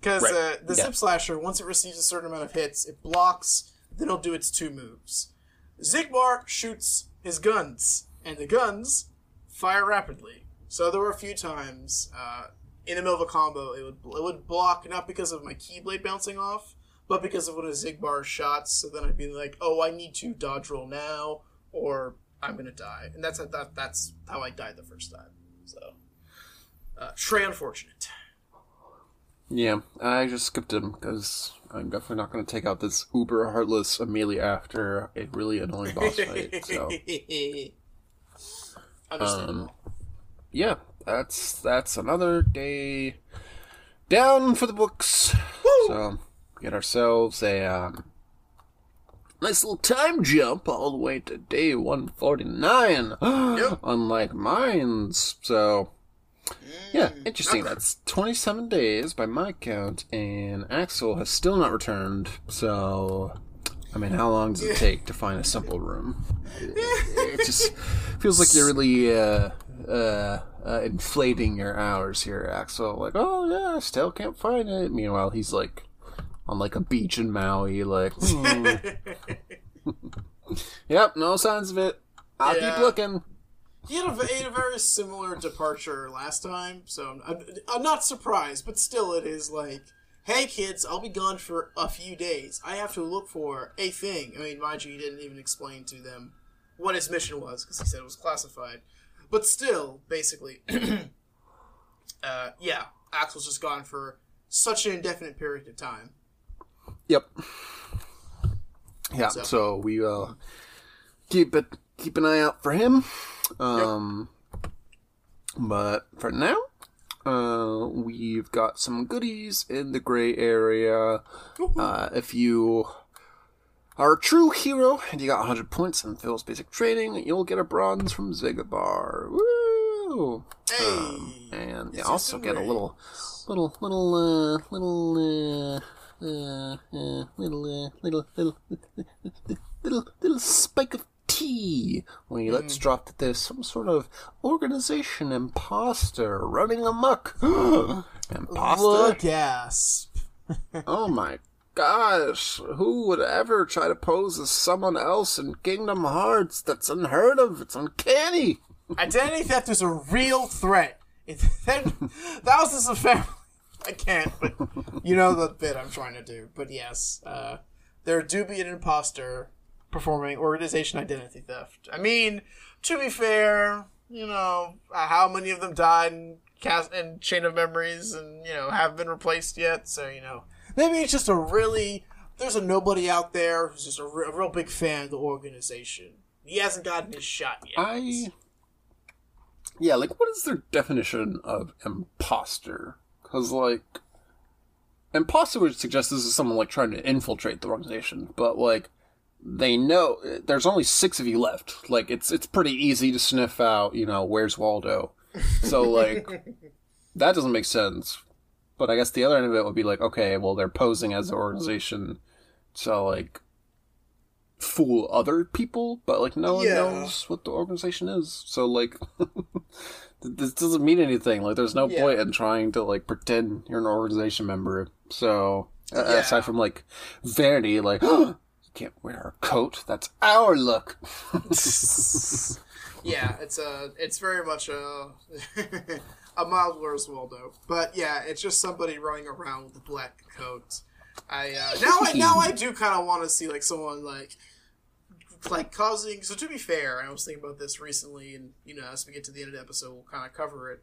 Because Right. uh, the Yeah. Zip Slasher, once it receives a certain amount of hits, it blocks, then it'll do its two moves. Xigbar shoots his guns, and the guns fire rapidly. So there were a few times uh, in the middle of a combo, it would it would block not because of my Keyblade bouncing off, but because of one of Xigbar's shots. So then I'd be like, "Oh, I need to dodge roll now, or I'm gonna die." And that's that, that's how I died the first time. So, uh, très unfortunate. yeah, I just skipped him because I'm definitely not gonna take out this uber heartless Amelia after a really annoying boss fight. So Understandable. Yeah, that's that's another day down for the books. So get ourselves a um, nice little time jump all the way to day 149. Unlike mine's. So yeah, interesting. That's 27 days by my count, and Axel has still not returned. So, I mean, how long does it take to find a simple room? It just feels like you're really uh, uh, uh, inflating your hours here, Axel. Like, oh yeah, I still can't find it. Meanwhile, he's like on like a beach in Maui, like, hmm. yep, no signs of it. I'll Yeah. keep looking. He had a, he had a very similar departure last time, so I'm, I'm not surprised, but still, it is like, hey kids, I'll be gone for a few days. I have to look for a thing. I mean, mind you, he didn't even explain to them what his mission was because he said it was classified. But still, basically, uh, yeah, Axel's just gone for such an indefinite period of time. Yep. Yeah, So- so, we uh keep it keep an eye out for him. Um but for now, uh we've got some goodies in the gray area. Uh if you a true hero and you got 100 points in Phil's basic training, you'll get a bronze from Xigbar. Woo! Hey, Um, and you also get a little, little, little, uh, little, uh, uh, uh, little, uh, little, little, little, little spike of tea. When you Hmm. let's drop that there's some sort of organization imposter running amok. imposter? look ass. Oh my gosh, who would ever try to pose as someone else in Kingdom Hearts? That's unheard of. It's uncanny. Identity theft is a real threat. Thousands of families. I can't, but you know the bit I'm trying to do. But yes, uh, be an imposter performing organization identity theft. I mean, to be fair, you know uh, how many of them died in cast in Chain of Memories, and you know have been replaced yet. So you know maybe it's just a really there's a nobody out there who's just a, re- a real big fan of the organization. He hasn't gotten his shot yet. I. Yeah, like, what is their definition of imposter? Because, like, imposter would suggest this is someone, like, trying to infiltrate the organization, but, like, they know there's only six of you left. Like, it's it's pretty easy to sniff out, you know, where's Waldo. So, like, that doesn't make sense. But I guess the other end of it would be like, okay, well, they're posing as an organization to, like, fool other people, but like no one Yeah. knows what the organization is. So like this doesn't mean anything. Like there's no Yeah. point in trying to like pretend you're an organization member. So uh, Yeah. aside from like vanity, like you can't wear a coat. That's our look. yeah, it's a it's very much a a mild Where's Waldo, but yeah, it's just somebody running around with a black coat. I uh, now I now I do kind of want to see like someone like like causing. So to be fair, I was thinking about this recently, and you know, as we get to the end of the episode, we'll kind of cover it.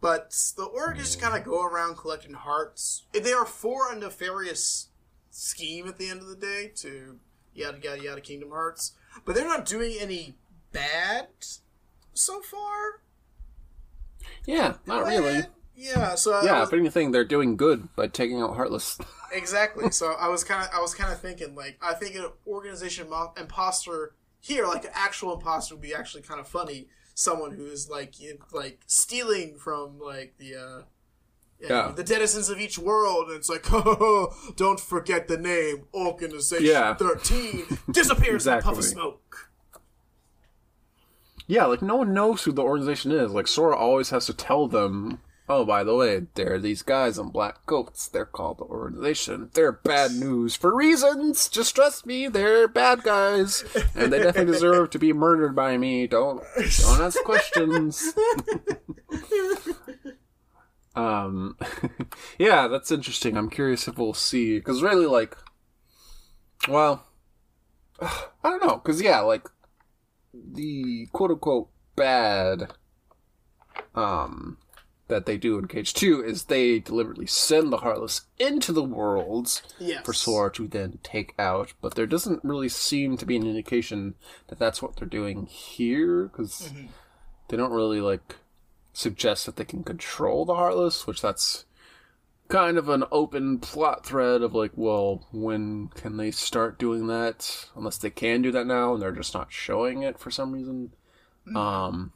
But the org just kind of go around collecting hearts. They are for a nefarious scheme at the end of the day to yada yada yada Kingdom Hearts, but they're not doing any bad so far. Yeah, not really. Yeah, so Yeah, was- if anything, they're doing good by taking out Heartless. exactly. So I was kind of I was kind of thinking like I think an organization mo- imposter here, like an actual imposter, would be actually kind of funny. Someone who is like you like stealing from like the uh, know, Yeah. the denizens of each world, and it's like, oh, don't forget the name Organization Yeah. Thirteen disappears in a puff of smoke. Yeah, like no one knows who the organization is. Like Sora always has to tell them, "Oh, by the way, there are these guys in black coats. They're called the organization. They're bad news for reasons. Just trust me, they're bad guys, and they definitely deserve to be murdered by me. Don't don't ask questions." um, yeah, that's interesting. I'm curious if we'll see because really, like, well, I don't know because yeah, like the quote unquote bad um that they do in KH2 is they deliberately send the Heartless into the worlds Yes. for Sora to then take out, but there doesn't really seem to be an indication that that's what they're doing here because they don't really like suggest that they can control the Heartless, which that's kind of an open plot thread of like, well, when can they start doing that? Unless they can do that now and they're just not showing it for some reason. Um,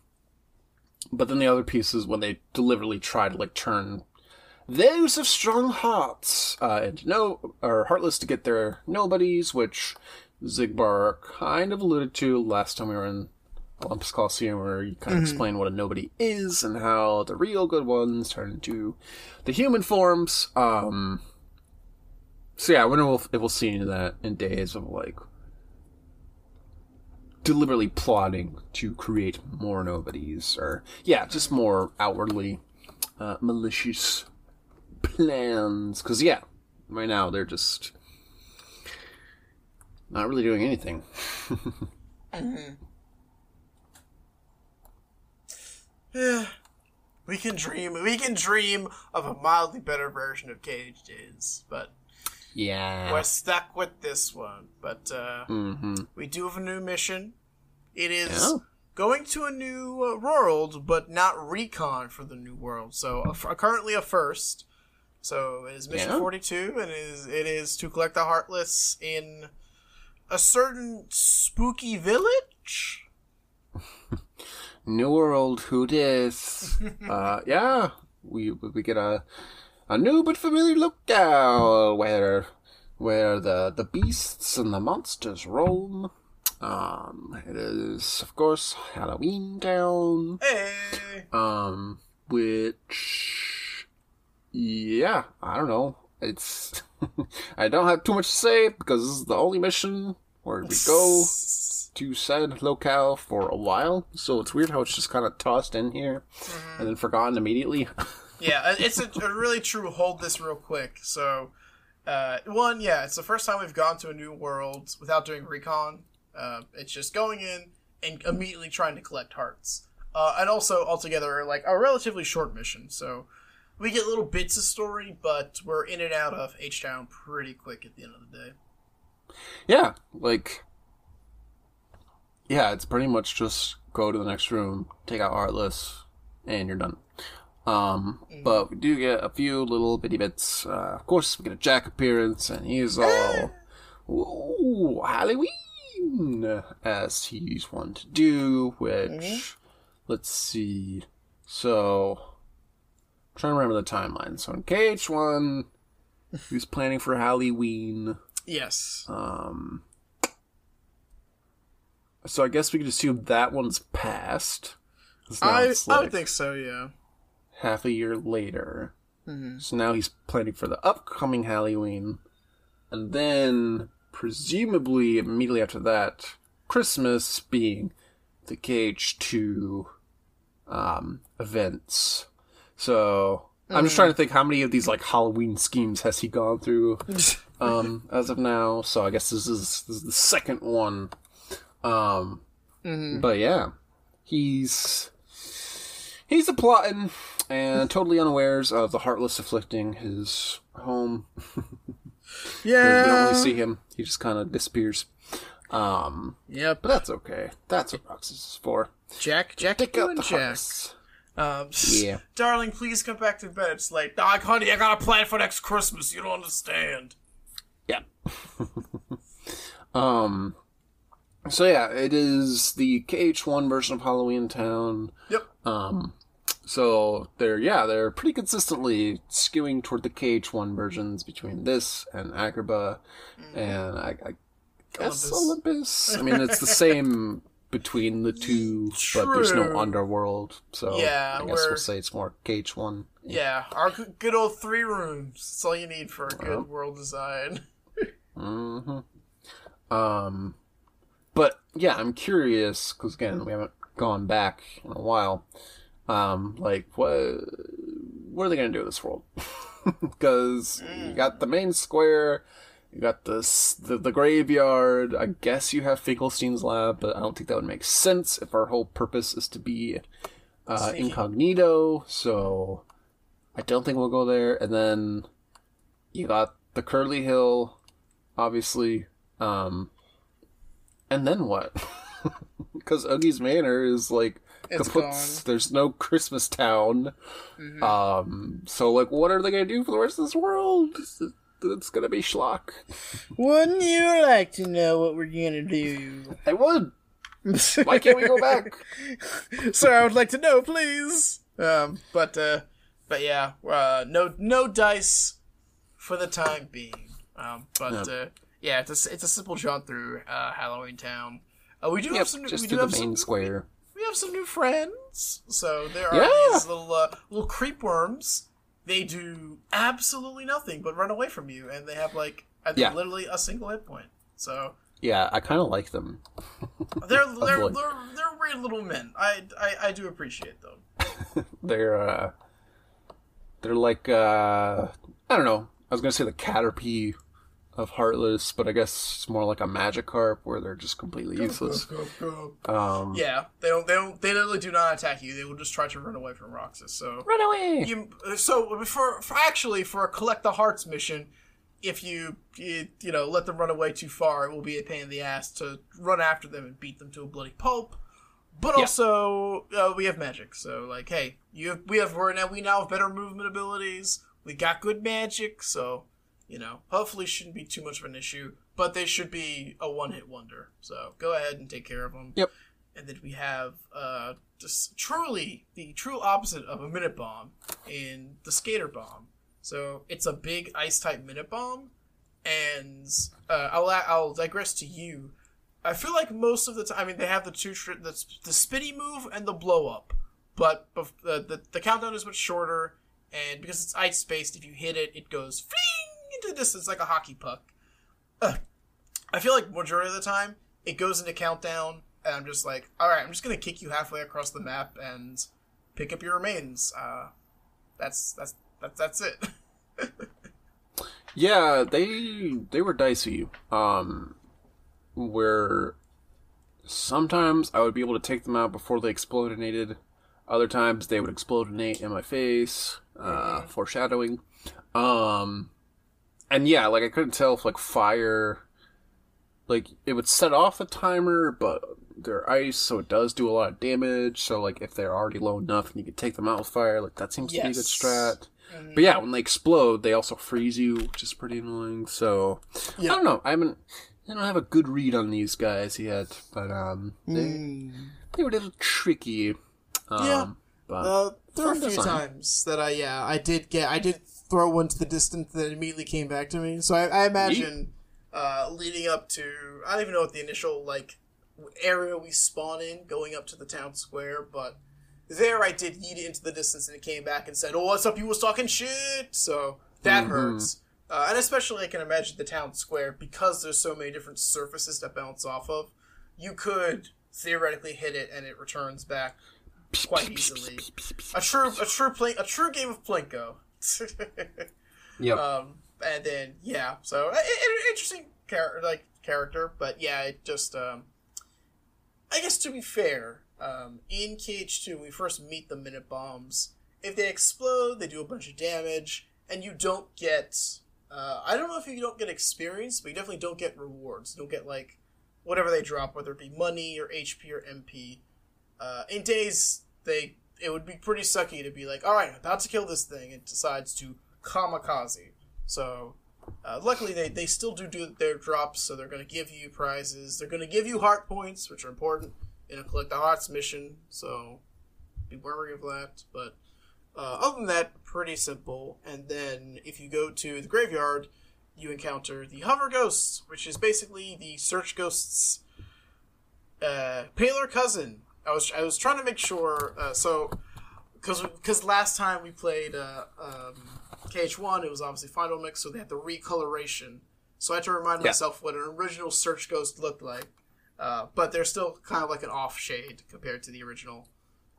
but then the other piece is when they deliberately try to like turn those of strong hearts uh, into no or heartless to get their nobodies, which Xigbar kind of alluded to last time we were in Olympus Coliseum, where you kind of explain what a nobody is and how the real good ones turn into the human forms. Um, so yeah, I wonder if we'll see any of that in days of like deliberately plotting to create more nobodies, or yeah, just more outwardly uh, malicious plans. Because yeah, right now they're just not really doing anything. we can dream. We can dream of a mildly better version of KH Days, but Yeah. we're stuck with this one. But uh, Mm-hmm. we do have a new mission. It is Yeah. going to a new uh, world, but not recon for the new world. So uh, currently a first. So it is mission Yeah. forty-two, and it is it is to collect the heartless in a certain spooky village. New World, who dis? uh, yeah, we we get a a new but familiar locale where where the the beasts and the monsters roam. Um, it is of course Halloween Town. Hey, Um, which yeah, I don't know. It's I don't have too much to say because this is the only mission where we go to said locale for a while, so it's weird how it's just kind of tossed in here and then forgotten immediately. Yeah, uh, it's a, a really true hold this real quick. So, uh, one, yeah, it's the first time we've gone to a new world without doing recon. Uh, it's just going in and immediately trying to collect hearts. Uh, and also, altogether, like a relatively short mission. So, we get little bits of story, but we're in and out of H Town pretty quick at the end of the day. yeah, like yeah, it's pretty much just go to the next room, take out Artless, and you're done. Um, but we do get a few little bitty bits. Uh, of course, we get a Jack appearance, and he's all ooh Halloween as he's one to do. Which let's see. So, I'm trying to remember the timeline. So in KH one, he's planning for Halloween. Yes. Um, so I guess we could assume that one's passed. I, it's I would think so, yeah. half a year later. Mm-hmm. So now he's planning for the upcoming Halloween, and then presumably immediately after that, Christmas being the KH2 um, events. So I'm just trying to think how many of these like Halloween schemes has he gone through um, as of now. So I guess this is this is the second one. Um, But yeah, he's he's a plotting and totally unawares of the heartless afflicting his home. Yeah. We don't really see him; he just kind of disappears. Um, yeah, but that's okay. That's what Roxas is for. Jack, Jack, you out the Jack. Um, Yeah. Darling, please come back to bed. It's late. Dog, honey, I got a plan for next Christmas. You don't understand. Yeah. um. So yeah, it is the KH1 version of Halloween Town. Yep. Um, so they're yeah they're pretty consistently skewing toward the KH1 versions between this and Agrabah, and I, I guess Olympus. Olympus. I mean it's the same between the two, but there's no underworld. So Yeah, I guess we'll say it's more KH1. Yeah, our good old three rooms. That's all you need for a good world design. hmm Um, but yeah, I'm curious because again, we haven't gone back in a while. Um, like what what are they gonna do with this world? Because you got the main square, you got this the, the graveyard. I guess you have Finkelstein's lab, but I don't think that would make sense if our whole purpose is to be uh, incognito. So I don't think we'll go there. And then you got the Curly Hill, obviously. Um, and then what? Because Oogie's Manor is like It's kaput. gone. Mm-hmm. There's no Christmas town. Um, so like, what are they gonna do for the rest of this world? It's, gonna be schlock. Wouldn't you like to know what we're gonna do? I would. Why can't we go back? Sir, I would like to know, please. Um, but uh, but yeah, uh, no no dice for the time being. Um, but uh, yeah, it's a, it's a simple jaunt through uh, Halloween Town. Uh, we do Yep, have some. just we do the have main some, square. we have some new friends. So there are Yeah. these little uh, little creep worms. They do absolutely nothing but run away from you, and they have like I think Yeah. literally a single hit point. So Yeah, I kind of like them. they're they're, boy. they're they're weird little men. I, I I do appreciate them. They're uh, they're like uh, I don't know. I was gonna say the Caterpie of Heartless, but I guess it's more like a Magikarp where they're just completely useless. Um, Yeah, they don't they don't they literally do not attack you. They will just try to run away from Roxas. So Run away! you so for, for actually for a collect the hearts mission, if you, you you know let them run away too far, it will be a pain in the ass to run after them and beat them to a bloody pulp. But Yeah. also, uh, we have magic, so like, hey, you have, we have we're now we now have better movement abilities. We got good magic, so you know, hopefully shouldn't be too much of an issue. But they should be a one hit wonder. So go ahead and take care of them. Yep. And then we have uh, just truly the true opposite of a minute bomb in the skater bomb. So it's a big ice type minute bomb, and uh, I'll I'll digress to you. I feel like most of the time, I mean, they have the two the, the spinny move and the blow up, but the, the the countdown is much shorter, and because it's ice based, if you hit it, it goes fling into this distance like a hockey puck. Ugh. I feel like majority of the time it goes into countdown, and I'm just like, all right, I'm just gonna kick you halfway across the map and pick up your remains. Uh, that's that's that's that's it. Yeah, they they were dicey. Um, where sometimes I would be able to take them out before they explodinated. Other times they would explodinate in my face, uh, foreshadowing. Um, and yeah, like I couldn't tell if like fire, like it would set off the timer, but they're ice, so it does do a lot of damage. So like if they're already low enough and you can take them out with fire, like that seems to be a good Yes. strat. But yeah, when they explode, they also freeze you, which is pretty annoying. So Yeah. I don't know. I haven't. I don't have a good read on these guys yet, but um, they Mm. they were a little tricky. Um, Yeah. But Uh, there were a few design. times that I yeah I did get I did throw one to the distance that immediately came back to me. So I, I imagine uh, leading up to I don't even know what the initial like area we spawn in going up to the town square, but there I did yeet it into the distance and it came back and said, "Oh, what's up? You was talking shit." So that Mhm. hurts. Uh, and especially, I can imagine the town square because there's so many different surfaces to bounce off of. You could theoretically hit it and it returns back quite easily. A true, a true play, a true game of Plinko. Yep. um, and then yeah, so i- i- interesting character, like character, but yeah, it just um, I guess to be fair, um, in KH2, we first meet the minute bombs. If they explode, they do a bunch of damage, and you don't get. Uh, I don't know if you don't get experience, but you definitely don't get rewards. You don't get like whatever they drop, whether it be money or HP or MP. Uh, in days, they it would be pretty sucky to be like, all right, I'm about to kill this thing, and decides to kamikaze. So, uh, luckily, they, they still do do their drops, so they're going to give you prizes. They're going to give you heart points, which are important in a collect the hearts mission. So, be wary of that. But uh, other than that, pretty simple. And then if you go to the graveyard, you encounter the hover ghosts, which is basically the search ghost's uh, paler cousin. I was I was trying to make sure. Uh, so because because last time we played uh, um, KH1, it was obviously Final Mix, so they had the recoloration. So I had to remind Yeah. myself what an original Search Ghost looked like. Uh, but they're still kind of like an off shade compared to the original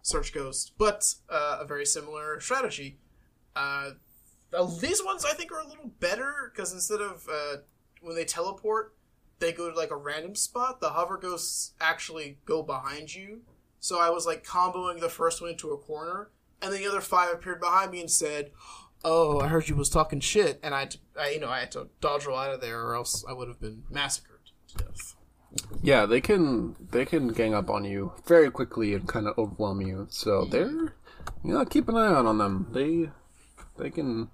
Search Ghost, but uh, a very similar strategy. Uh, these ones I think are a little better because instead of uh, when they teleport, they go to like a random spot. The hover ghosts actually go behind you. So I was like comboing the first one into a corner, and the other five appeared behind me and said, "Oh, I heard you was talking shit," and I, had to, I you know, I had to dodge roll out of there, or else I would have been massacred to death. Yeah, they can they can gang up on you very quickly and kind of overwhelm you. So they're you know keep an eye out on them. They they can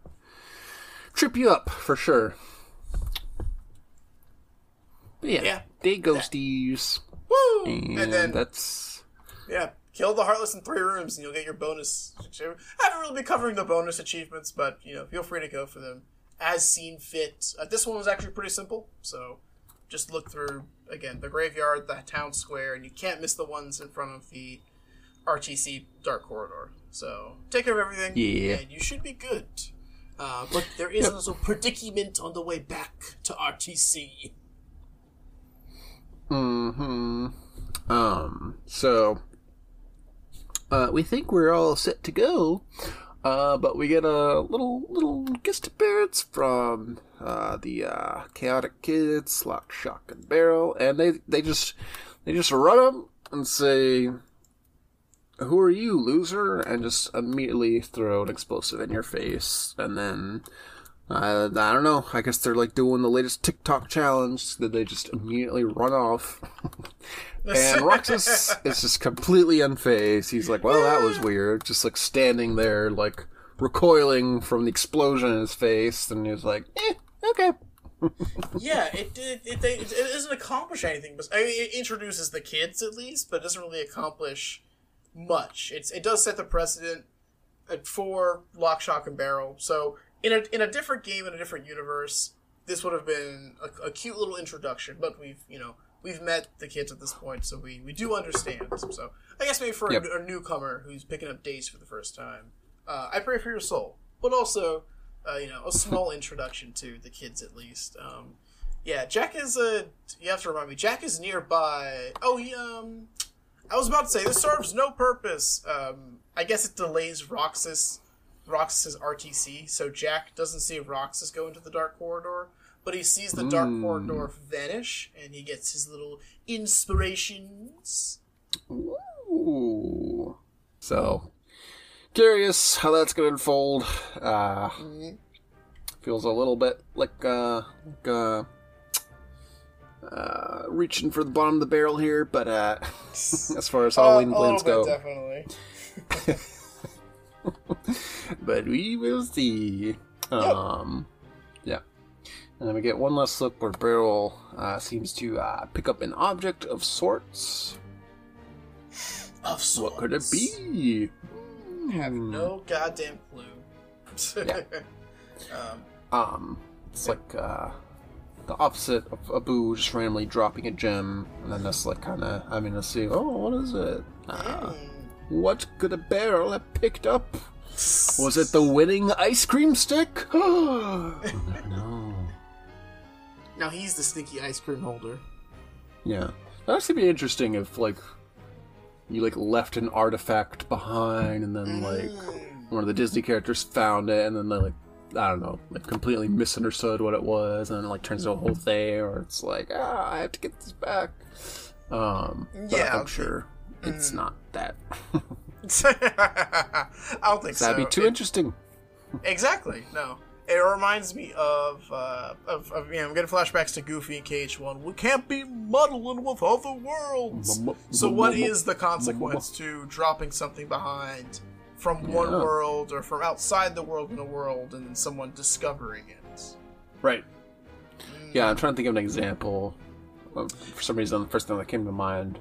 trip you up for sure. But yeah, Yeah. they ghosties, Woo! and, And then that's Yeah, kill the Heartless in three rooms and you'll get your bonus. I haven't really been covering the bonus achievements, but you know, feel free to go for them as seen fit. Uh, this one was actually pretty simple, so just look through again the graveyard, the town square, and you can't miss the ones in front of the RTC Dark Corridor. So take care of everything, Yeah. and you should be good. Uh, but there is also predicament on the way back to RTC. hmm Um, so, uh, we think we're all set to go, uh, but we get a little, little guest appearance from, uh, the, uh, Chaotic Kids, Lock, Shock, and Barrel, and they, they just, they just run up and say, who are you, loser? And just immediately throw an explosive in your face, and then, I, I don't know. I guess they're like doing the latest TikTok challenge that they just immediately run off. and Roxas is just completely unfazed. He's like, well, that was weird. Just like standing there, like recoiling from the explosion in his face. And he's like, eh, okay. yeah, it it, it it it doesn't accomplish anything. But I mean, it introduces the kids at least, but it doesn't really accomplish much. It's it does set the precedent uh, for Lock, Shock, and Barrel. So in a in a different game in a different universe, this would have been a, a cute little introduction. But we've you know we've met the kids at this point, so we we do understand. So I guess maybe for Yep. a, a newcomer who's picking up Days for the first time, uh, I pray for your soul, but also. Uh, you know, a small introduction to the kids at least. Um, yeah, Jack is a. You have to remind me. Jack is nearby. Oh, he um. I was about to say this serves no purpose. Um, I guess it delays Roxas, Roxas's RTC, so Jack doesn't see Roxas go into the dark corridor, but he sees the dark Mm. corridor vanish, and he gets his little inspirations. Ooh. So, curious how that's going to unfold. Uh, feels a little bit like, uh, like, uh, uh, reaching for the bottom of the barrel here, but, uh, as far as Halloween Uh, plans little go. definitely. but we will see. Um, yeah. And then we get one last look where Barrel uh, seems to uh, pick up an object of sorts. Of sorts. What could it be? Have Hmm. no goddamn clue. Yeah. um, Um, it's like uh, the opposite of Abu just randomly dropping a gem, and then just like kind of, I mean, let's see. Oh, what is it? Uh, mm. What could a barrel have picked up? Was it the winning ice cream stick? no. Now he's the sneaky ice cream holder. Yeah, that'd actually be interesting if like you like left an artifact behind, and then like Mm. one of the Disney characters found it, and then they like I don't know, like completely misunderstood what it was, and then like turns into a whole thing, or it's like ah, I have to get this back. Um, Yeah. I'm sure it's not that. I don't think so. That'd be too It- interesting. Exactly. No. It reminds me of, uh, of, of you know, I'm getting flashbacks to Goofy and KH1. We can't be muddling with other worlds. So, what is the consequence to dropping something behind from one Yeah. world or from outside the world in a world and then someone discovering it? Right. Yeah, I'm trying to think of an example. For some reason, the first thing that came to mind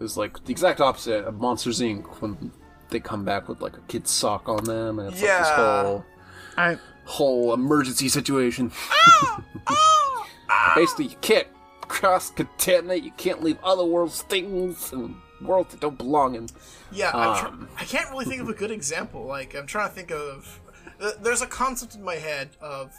is like the exact opposite of Monsters Inc. when they come back with like a kid's sock on them, and it's like this Yeah. whole I, whole emergency situation. Ah! Basically, you can't cross contaminate. You can't leave other worlds things and worlds that don't belong in. Yeah, I'm tr- Um. I can't really think of a good example. Like, I'm trying to think of. There's a concept in my head of,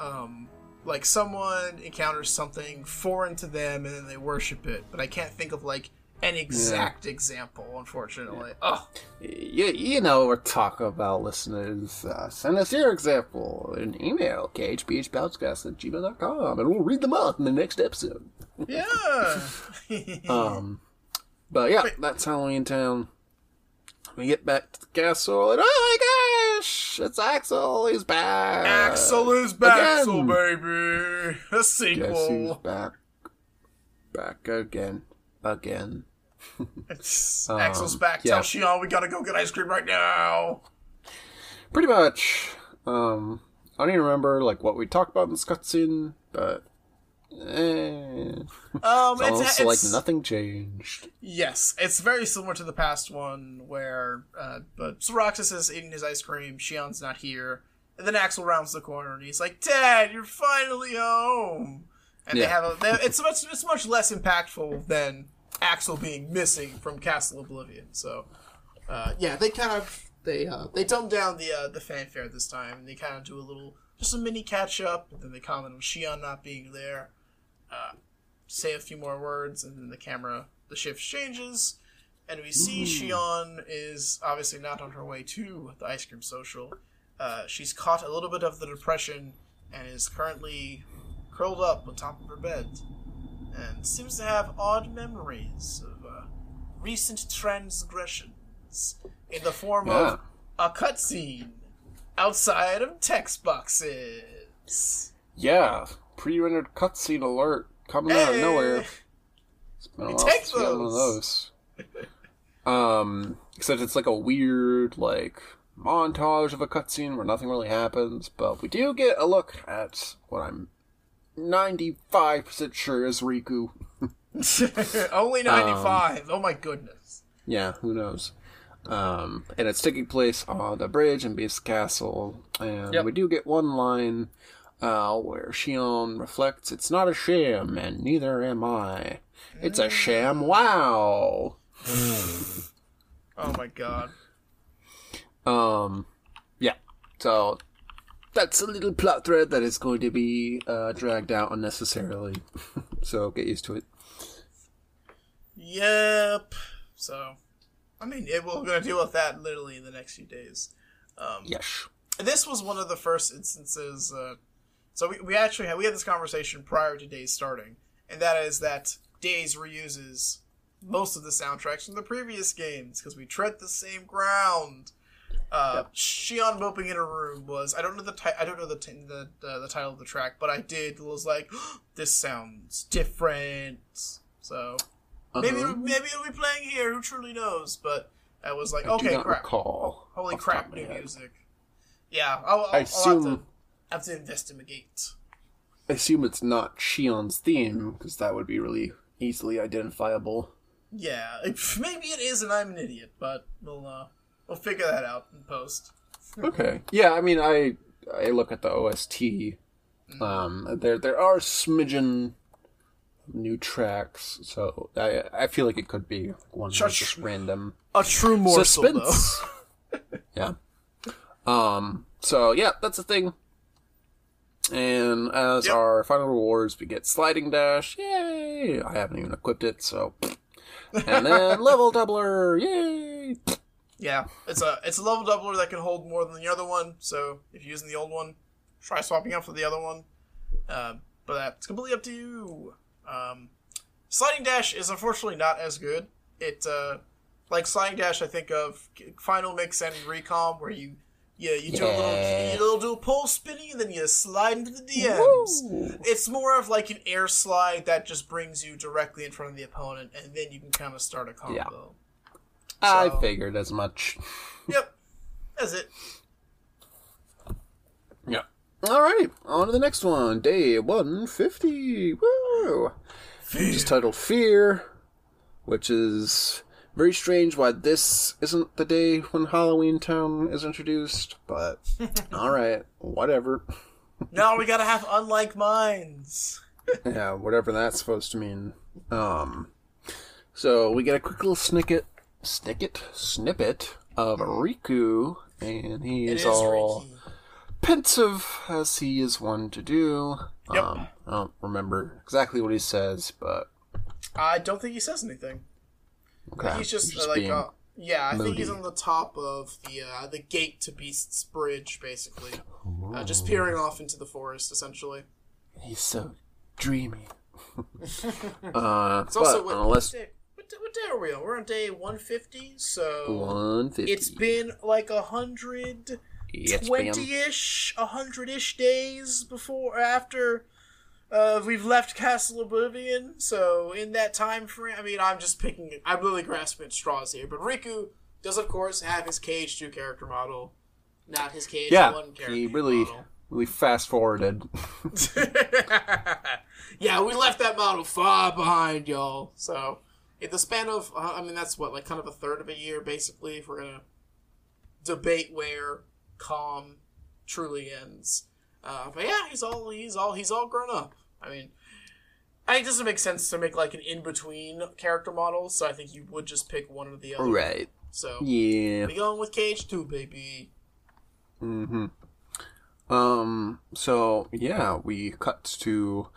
um, like someone encounters something foreign to them and then they worship it, but I can't think of like an exact example. Unfortunately, oh, You, you know what we're talking about, listeners. Uh, send us your example in email, khbhbouncecast at gmail.com, and we'll read them out in the next episode. yeah. Um, but yeah, that's Halloween Town. We get back to the castle, and oh my gosh, it's Axel. He's back. Axel is back, Again. baby. A Guess he's sequel. back. Back again. Again. Axel's back. yeah. Tell Xion we gotta go get ice cream right now. Pretty much. Um, I don't even remember like what we talked about in this cutscene, but eh, Um, it's it's, like it's- nothing changed. Yes, it's very similar to the past one where uh, but Roxas is eating his ice cream, Xion's not here, and then Axel rounds the corner and he's like, "Dad, you're finally home." And they have a they, it's much it's much less impactful than Axel being missing from Castle Oblivion. So, uh, yeah, they kind of they uh, they dumb down the uh, the fanfare this time, and they kind of do a little just a mini catch up, and then they comment on Xion not being there say a few more words, and then the camera, the shift changes, and we see Xion is obviously not on her way to the ice cream social. Uh, she's caught a little bit of the depression and is currently curled up on top of her bed, and seems to have odd memories of uh, recent transgressions in the form of a cutscene outside of text boxes. Yeah, pre-rendered cutscene alert coming out of nowhere. It's been a We while take we one of those. Um, except it's like a weird like montage of a cutscene where nothing really happens, but we do get a look at what I'm ninety-five percent sure is Riku. Only 95. oh my goodness. Yeah, who knows? Um, and it's taking place on the bridge in Beast Castle, and Yep. we do get one line uh, where Xion reflects, "It's not a sham, and neither am I. It's a sham. Wow." Oh my god. Um, yeah. So that's a little plot thread that is going to be uh, dragged out unnecessarily. so get used to it. Yep. So, I mean, it, we're going to deal with that literally in the next few days. Um, Yes. this was one of the first instances. Uh, so we, we actually had we had this conversation prior to Days starting, and that is that Days reuses most of the soundtracks from the previous games because we tread the same ground. Uh, Xion moping in a room was I don't know the ti- I don't know the t- the, the the title of the track, but I did was like this sounds different. So maybe Uh-huh. maybe it'll be playing here. Who truly knows? But I was like, I okay, crap. recall. Holy the top crap, new music. Yeah, I'll, I'll, I I'll assume. have, to, have to investigate. I assume it's not Xion's theme because that would be really easily identifiable. Yeah, maybe it is, and I'm an idiot, but we'll uh, we'll figure that out in post. Okay. Yeah, I mean, I I look at the OST. Um, there there are smidgen new tracks, so I I feel like it could be one Such- just random A true morsel, suspense. yeah. Um. So yeah, that's the thing. And as Yep. our final rewards, we get sliding dash. Yay! I haven't even equipped it, so. And then level doubler. Yay! Yeah, it's a it's a level doubler that can hold more than the other one. So if you're using the old one, try swapping out for the other one. Um, but that's completely up to you. Um, sliding dash is unfortunately not as good. It uh, like sliding dash, I think of Final Mix and Recom, where you yeah you do a little you little do a pole spinning and then you slide into the DMs. Woo! It's more of like an air slide that just brings you directly in front of the opponent, and then you can kind of start a combo. I So- figured as much. Yep, that's it. Yep. All right, on to the next one. Day 150. Woo! Fear. Just titled Fear, which is very strange why this isn't the day when Halloween Town is introduced, but alright, whatever. Now we gotta have unlike minds. Yeah, whatever that's supposed to mean. Um, so we get a quick little snippet, snippet, snippet of Riku, and It he's is all Ricky. pensive as he is one to do. Yep. Um, I don't remember exactly what he says, but I don't think he says anything. okay. He's just, uh, like, uh, yeah, I think he's on the top of the uh, the gate to Beast's bridge, basically, uh, just peering off into the forest, essentially. he's so dreamy. uh, It's also but what, unless what, day, what day are we on? We're on day one fifty, so one fifty, it's been like a hundred twenty-ish, a hundred-ish days before after uh, we've left Castle Oblivion. So in that time frame, I mean, I'm just picking. I'm really grasping at straws here. But Riku does, of course, have his KH2 character model, not his KH Yeah, One character he really, model. really fast forwarded. yeah, we left that model far behind, y'all. So in the span of, uh, I mean, that's what like kind of a third of a year, basically. If we're gonna debate where CoM truly ends. Uh, but yeah, he's all he's all he's all grown up. I mean, I think it doesn't make sense to make like an in between character model. So I think you would just pick one or the other. right. So Yeah. we going with KH2, baby. Mm-hmm. Um, so, yeah, we cut to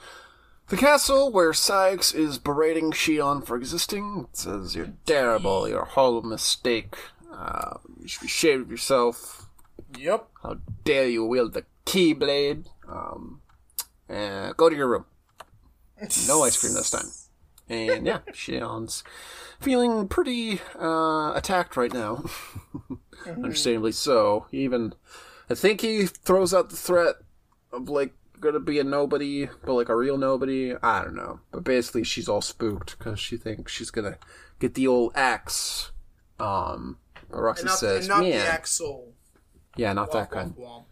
the castle where Saïx is berating Xion for existing. It says, You're terrible, you're a whole mistake. Uh, you should be ashamed of yourself. Yep. How dare you wield the Keyblade? Um, uh, go to your room. No ice cream this time. And yeah, Xion's feeling pretty uh, attacked right now. Understandably so. He even I think he throws out the threat of like gonna be a nobody, but like a real nobody. I don't know. But basically, she's all spooked because she thinks she's gonna get the old axe. Um, but Roxy And not, says, and not "Yeah, the Axel. yeah, not that kind." womp, womp.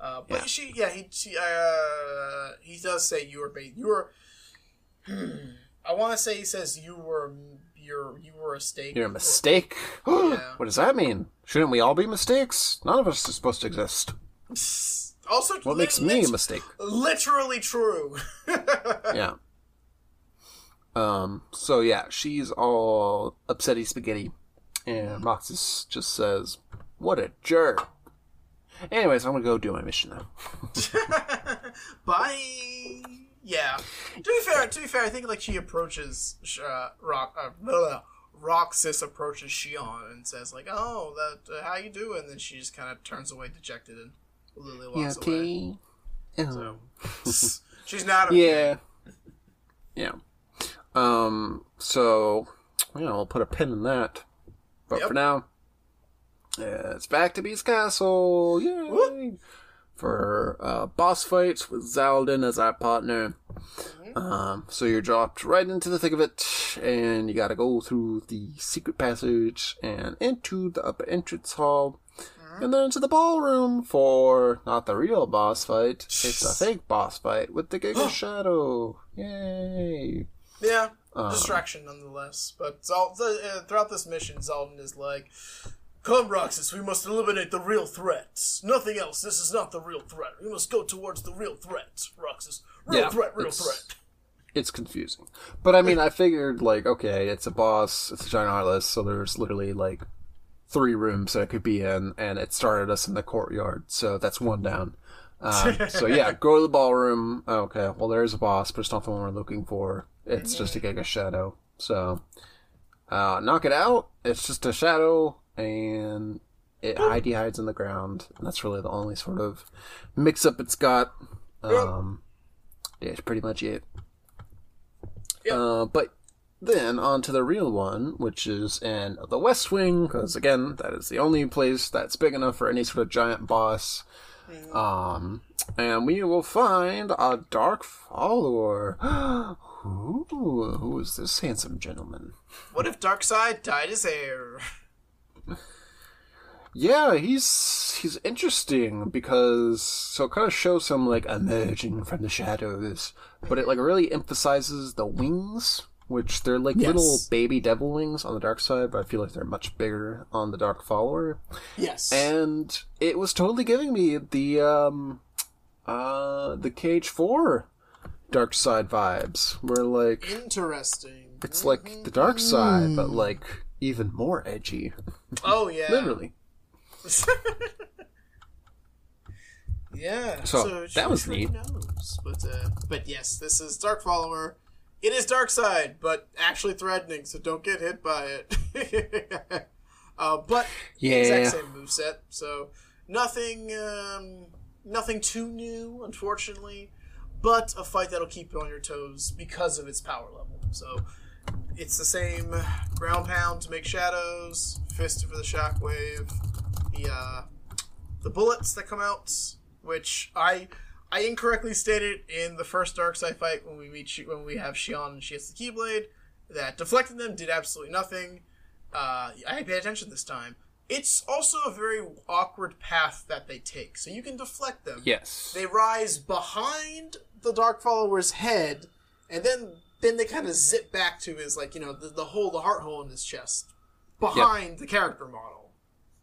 Uh, but Yeah. she, yeah, he, she, uh, he does say you were, ba- you were. I want to say he says you were, you're, you were a steak. You're a mistake. Yeah. What does that mean? Shouldn't we all be mistakes? None of us are supposed to exist. Also, What lit- makes me a mistake? Literally true. yeah. Um. So yeah, she's all upsetty spaghetti, and Roxas just says, "What a jerk." Anyways, I'm gonna go do my mission now. Bye. Yeah. To be fair, to be fair, I think like she approaches uh, Rock. Uh, blah, blah, Roxas approaches Xion and says like, "Oh, that uh, how you doing?" And then she just kind of turns away, dejected, and Lily walks away. Oh. She's not. Okay. Yeah. Yeah. Um. So, yeah, we'll put a pin in that. But Yep. for now, it's back to Beast Castle. Yay! Whoop. For uh, boss fights with Xaldin as our partner. Um, so you're dropped right into the thick of it, and you gotta go through the secret passage and into the upper entrance hall, and then to the ballroom for not the real boss fight, it's a fake boss fight with the Giga Shadow. Yay! Yeah. Uh. Distraction nonetheless. But Zal- uh, throughout this mission, Xaldin is like, Come, Roxas, we must eliminate the real threats. Nothing else. This is not the real threat. We must go towards the real threat, Roxas. Real Yeah, threat, real it's- threat. It's confusing, but I mean, I figured like, okay, it's a boss, it's a giant heartless, so there's literally like three rooms that it could be in, and it started us in the courtyard, so that's one down. Um, so yeah, go to the ballroom. Okay, well there's a boss, but it's not the one we're looking for. It's just a Giga Shadow. So uh, knock it out. It's just a shadow, and it hidey hides in the ground. And that's really the only sort of mix up it's got. Um, yeah, it's pretty much it. Yep. Uh, but then on to the real one, which is in the West Wing, because again, that is the only place that's big enough for any sort of giant boss. Um, and we will find a dark follower. Ooh, who is this handsome gentleman? What if Dark Side dyed his hair? Yeah, he's he's interesting because so it kind of shows him like emerging from the shadows, but it like really emphasizes the wings, which they're like Yes. little baby devil wings on the dark side, but I feel like they're much bigger on the dark follower. Yes. And it was totally giving me the um uh the KH4 dark side vibes, where like Interesting. it's like the dark side but like even more edgy, Oh yeah. literally. yeah. So, that was neat. Knows? But uh, but yes, this is Dark Follower. It is Dark Side, but actually threatening, so don't get hit by it. uh, but Yeah. exact same moveset, so nothing um, nothing too new, unfortunately. But a fight that'll keep you on your toes because of its power level. So it's the same ground pound to make shadows, fist for the shockwave, the uh, the bullets that come out, which I I incorrectly stated in the first Dark Side fight when we meet Shi- when we have Xion and she has the Keyblade that deflecting them did absolutely nothing. Uh, I paid attention this time. It's also a very awkward path that they take, so you can deflect them. Yes. They rise behind the Dark Follower's head, and then then they kind of zip back to his like you know the, the hole, the heart hole in his chest, behind the character model.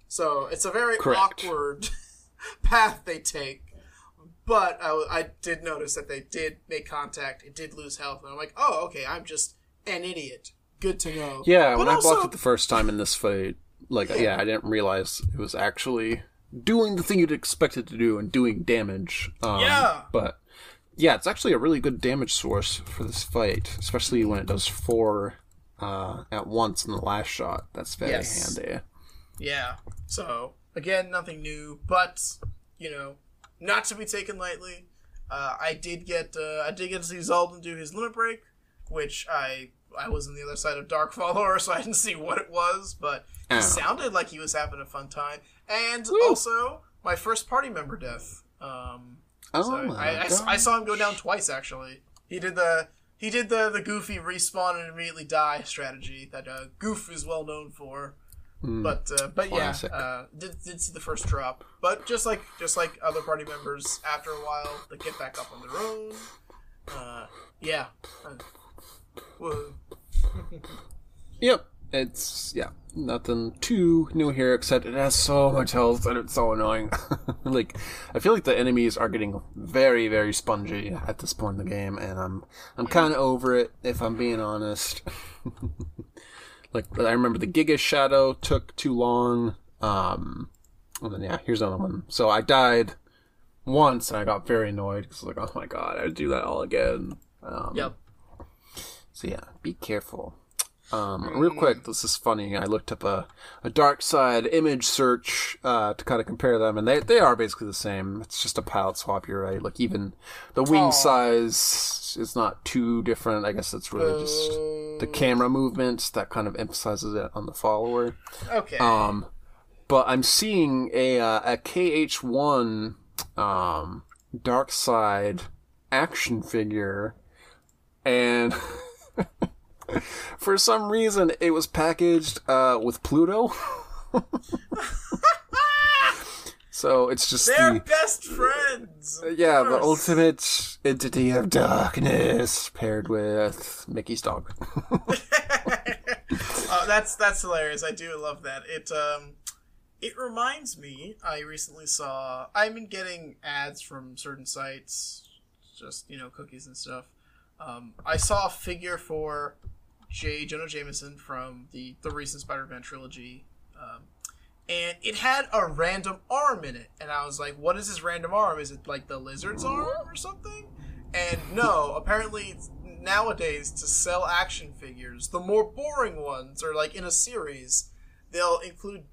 So it's a very Correct. awkward path they take. But I, I did notice that they did make contact. It did lose health, and I'm like, oh, okay, I'm just an idiot. Good to know. Yeah, But when also- I blocked it the first time in this fight, like yeah. I didn't realize it was actually doing the thing you'd expect it to do and doing damage. Um, Yeah. But yeah, it's actually a really good damage source for this fight, especially when it does four uh, at once in the last shot. That's very Yes. handy. Yeah. So again, nothing new, but you know, not to be taken lightly. Uh, I did get uh, I did get to see Xaldin do his limit break, which I I was on the other side of Dark Follower, so I didn't see what it was, but he Oh. sounded like he was having a fun time. And Woo. also, my first party member death. Um, Oh so my I, I! I saw him go down twice actually. He did the he did the the goofy respawn and immediately die strategy that uh, Goof is well known for. Hmm. But uh, but Classic. yeah, uh, did did see the first drop. But just like just like other party members, after a while they get back up on their own. Uh, yeah. Uh, whoa. Yep. It's yeah, nothing too new here except it has so much health and it's so annoying. like I feel like the enemies are getting very very spongy at this point in the game and I'm I'm kind of over it if I'm being honest. like I remember the Giga Shadow took too long. Um and then yeah, here's another one. So I died once and I got very annoyed cuz like oh my god, I do that all again. Um, Yep. so yeah, be careful. Um, real quick, this is funny. I looked up a, a dark side image search uh, to kind of compare them, and they they are basically the same. It's just a palette swap. You're right. Like even the wing Aw. size is not too different. I guess it's really just the camera movements that kind of emphasizes it on the follower. Okay. Um, but I'm seeing a uh, a KH1 um, Dark Side action figure, and for some reason it was packaged uh, with Pluto. so it's just They're the best friends. yeah the ultimate entity of darkness paired with Mickey's dog. uh, that's that's hilarious. I do love that. It um, it reminds me. I recently saw. I've been getting ads from certain sites, just you know, cookies and stuff. Um, I saw a figure for J. Jonah Jameson from the the recent Spider-Man trilogy, um, and it had a random arm in it, and I was like, "What is this random arm? Is it like the lizard's arm or something?" And no, apparently it's- nowadays to sell action figures, the more boring ones or like in a series, they'll include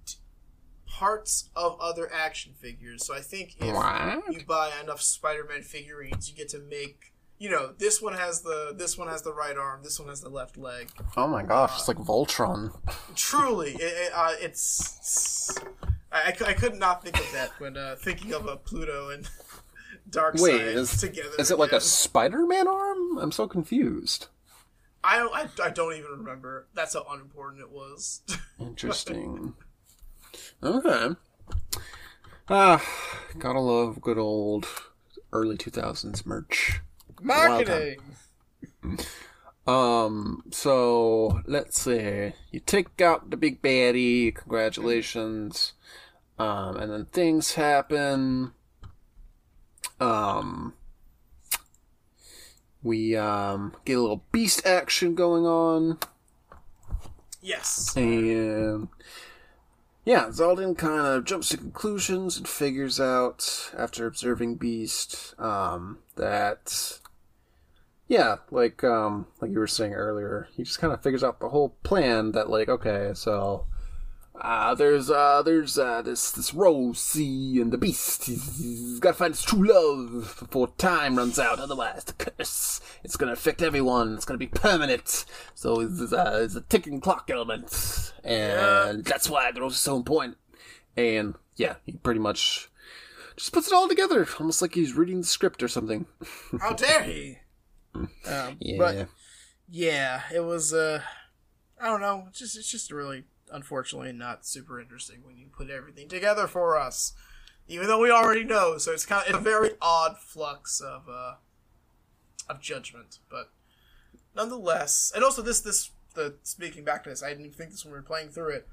parts of other action figures. So I think if What? you buy enough Spider-Man figurines, you get to make you know this one has the this one has the right arm, this one has the left leg. Oh my gosh, it's like Voltron. Truly, it, it, uh, it's. I, I could not think of that when uh, thinking of a Pluto and Dark Wait, Side is, together. is it like a. Spider-Man arm? I'm so confused. I don't. I, I don't even remember. That's how unimportant it was. Interesting. okay. Ah, gotta love good old early 2000s merch. Marketing. Um, so let's see. You take out the big baddie, congratulations. Um, and then things happen. Um, we um get a little beast action going on. Yes. And yeah, Xaldin kind of jumps to conclusions and figures out after observing Beast um, that yeah, like um, like you were saying earlier, he just kind of figures out the whole plan that like okay, so uh, there's uh, there's uh, this this Rosie and the Beast. He's, he's got to find his true love before time runs out. Otherwise, the curse it's gonna affect everyone. It's gonna be permanent. So it's, uh, it's a ticking clock element, and that's why the Rose is so important. And yeah, he pretty much just puts it all together, almost like he's reading the script or something. How dare he? Um, Yeah. But yeah, it was. Uh, I don't know. It's just it's just really unfortunately not super interesting when you put everything together for us, even though we already know. So it's kind of it's a very odd flux of uh of judgment, but nonetheless, and also this this the speaking back to this, I didn't even think this when we were playing through it.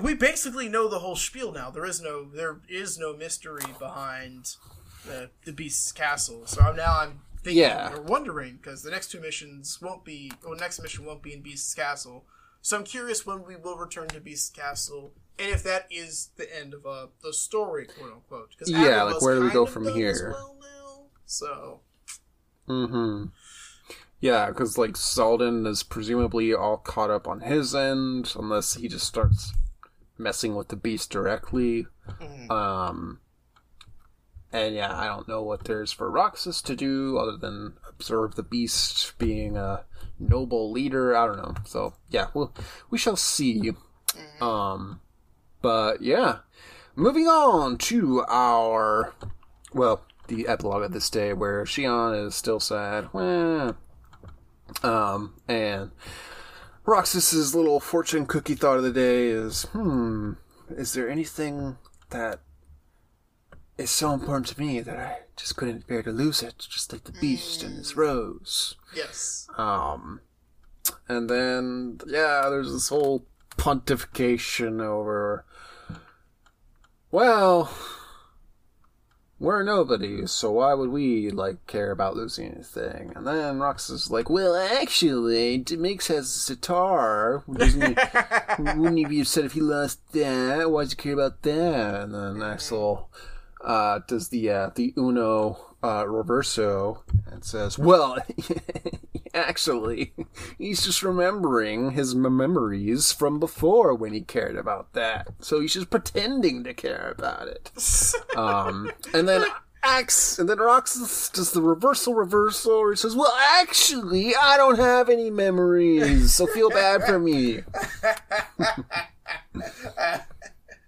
We basically know the whole spiel now. There is no there is no mystery behind the the beast's castle. So I'm now I'm thinking Yeah. or wondering because the next two missions won't be or next mission won't be in Beast's castle. So I'm curious when we will return to Beast's castle and if that is the end of uh, the story, quote unquote. 'Cause Yeah, like, where do we go from here? well now. So Mm-hmm. Yeah, because like Xaldin is presumably all caught up on his end, unless he just starts messing with the beast directly. Um, and yeah, I don't know what there's for Roxas to do other than observe the beast being a noble leader. I don't know. So yeah, we'll we shall see. Um, but yeah, moving on to our, well, the epilogue of this day where Xion is still sad. Um, and Roxas's little fortune cookie thought of the day is, hmm, is there anything that is so important to me that I just couldn't bear to lose it, just like the beast and his rose? Yes. Um, and then yeah, there's this whole pontification over. Well, we're nobodies, so why would we like care about losing anything? And then Rox is like, "Well, actually, Mix has a sitar. He, wouldn't he be upset if he lost that? Why'd you care about that?" And then Axel uh, does the uh, the Uno uh, reverso and says, "Well, actually, he's just remembering his memories from before when he cared about that. So he's just pretending to care about it." Um, and then Ax, and then Rox does the reversal reversal. Where he says, "Well, actually, I don't have any memories, so feel bad for me."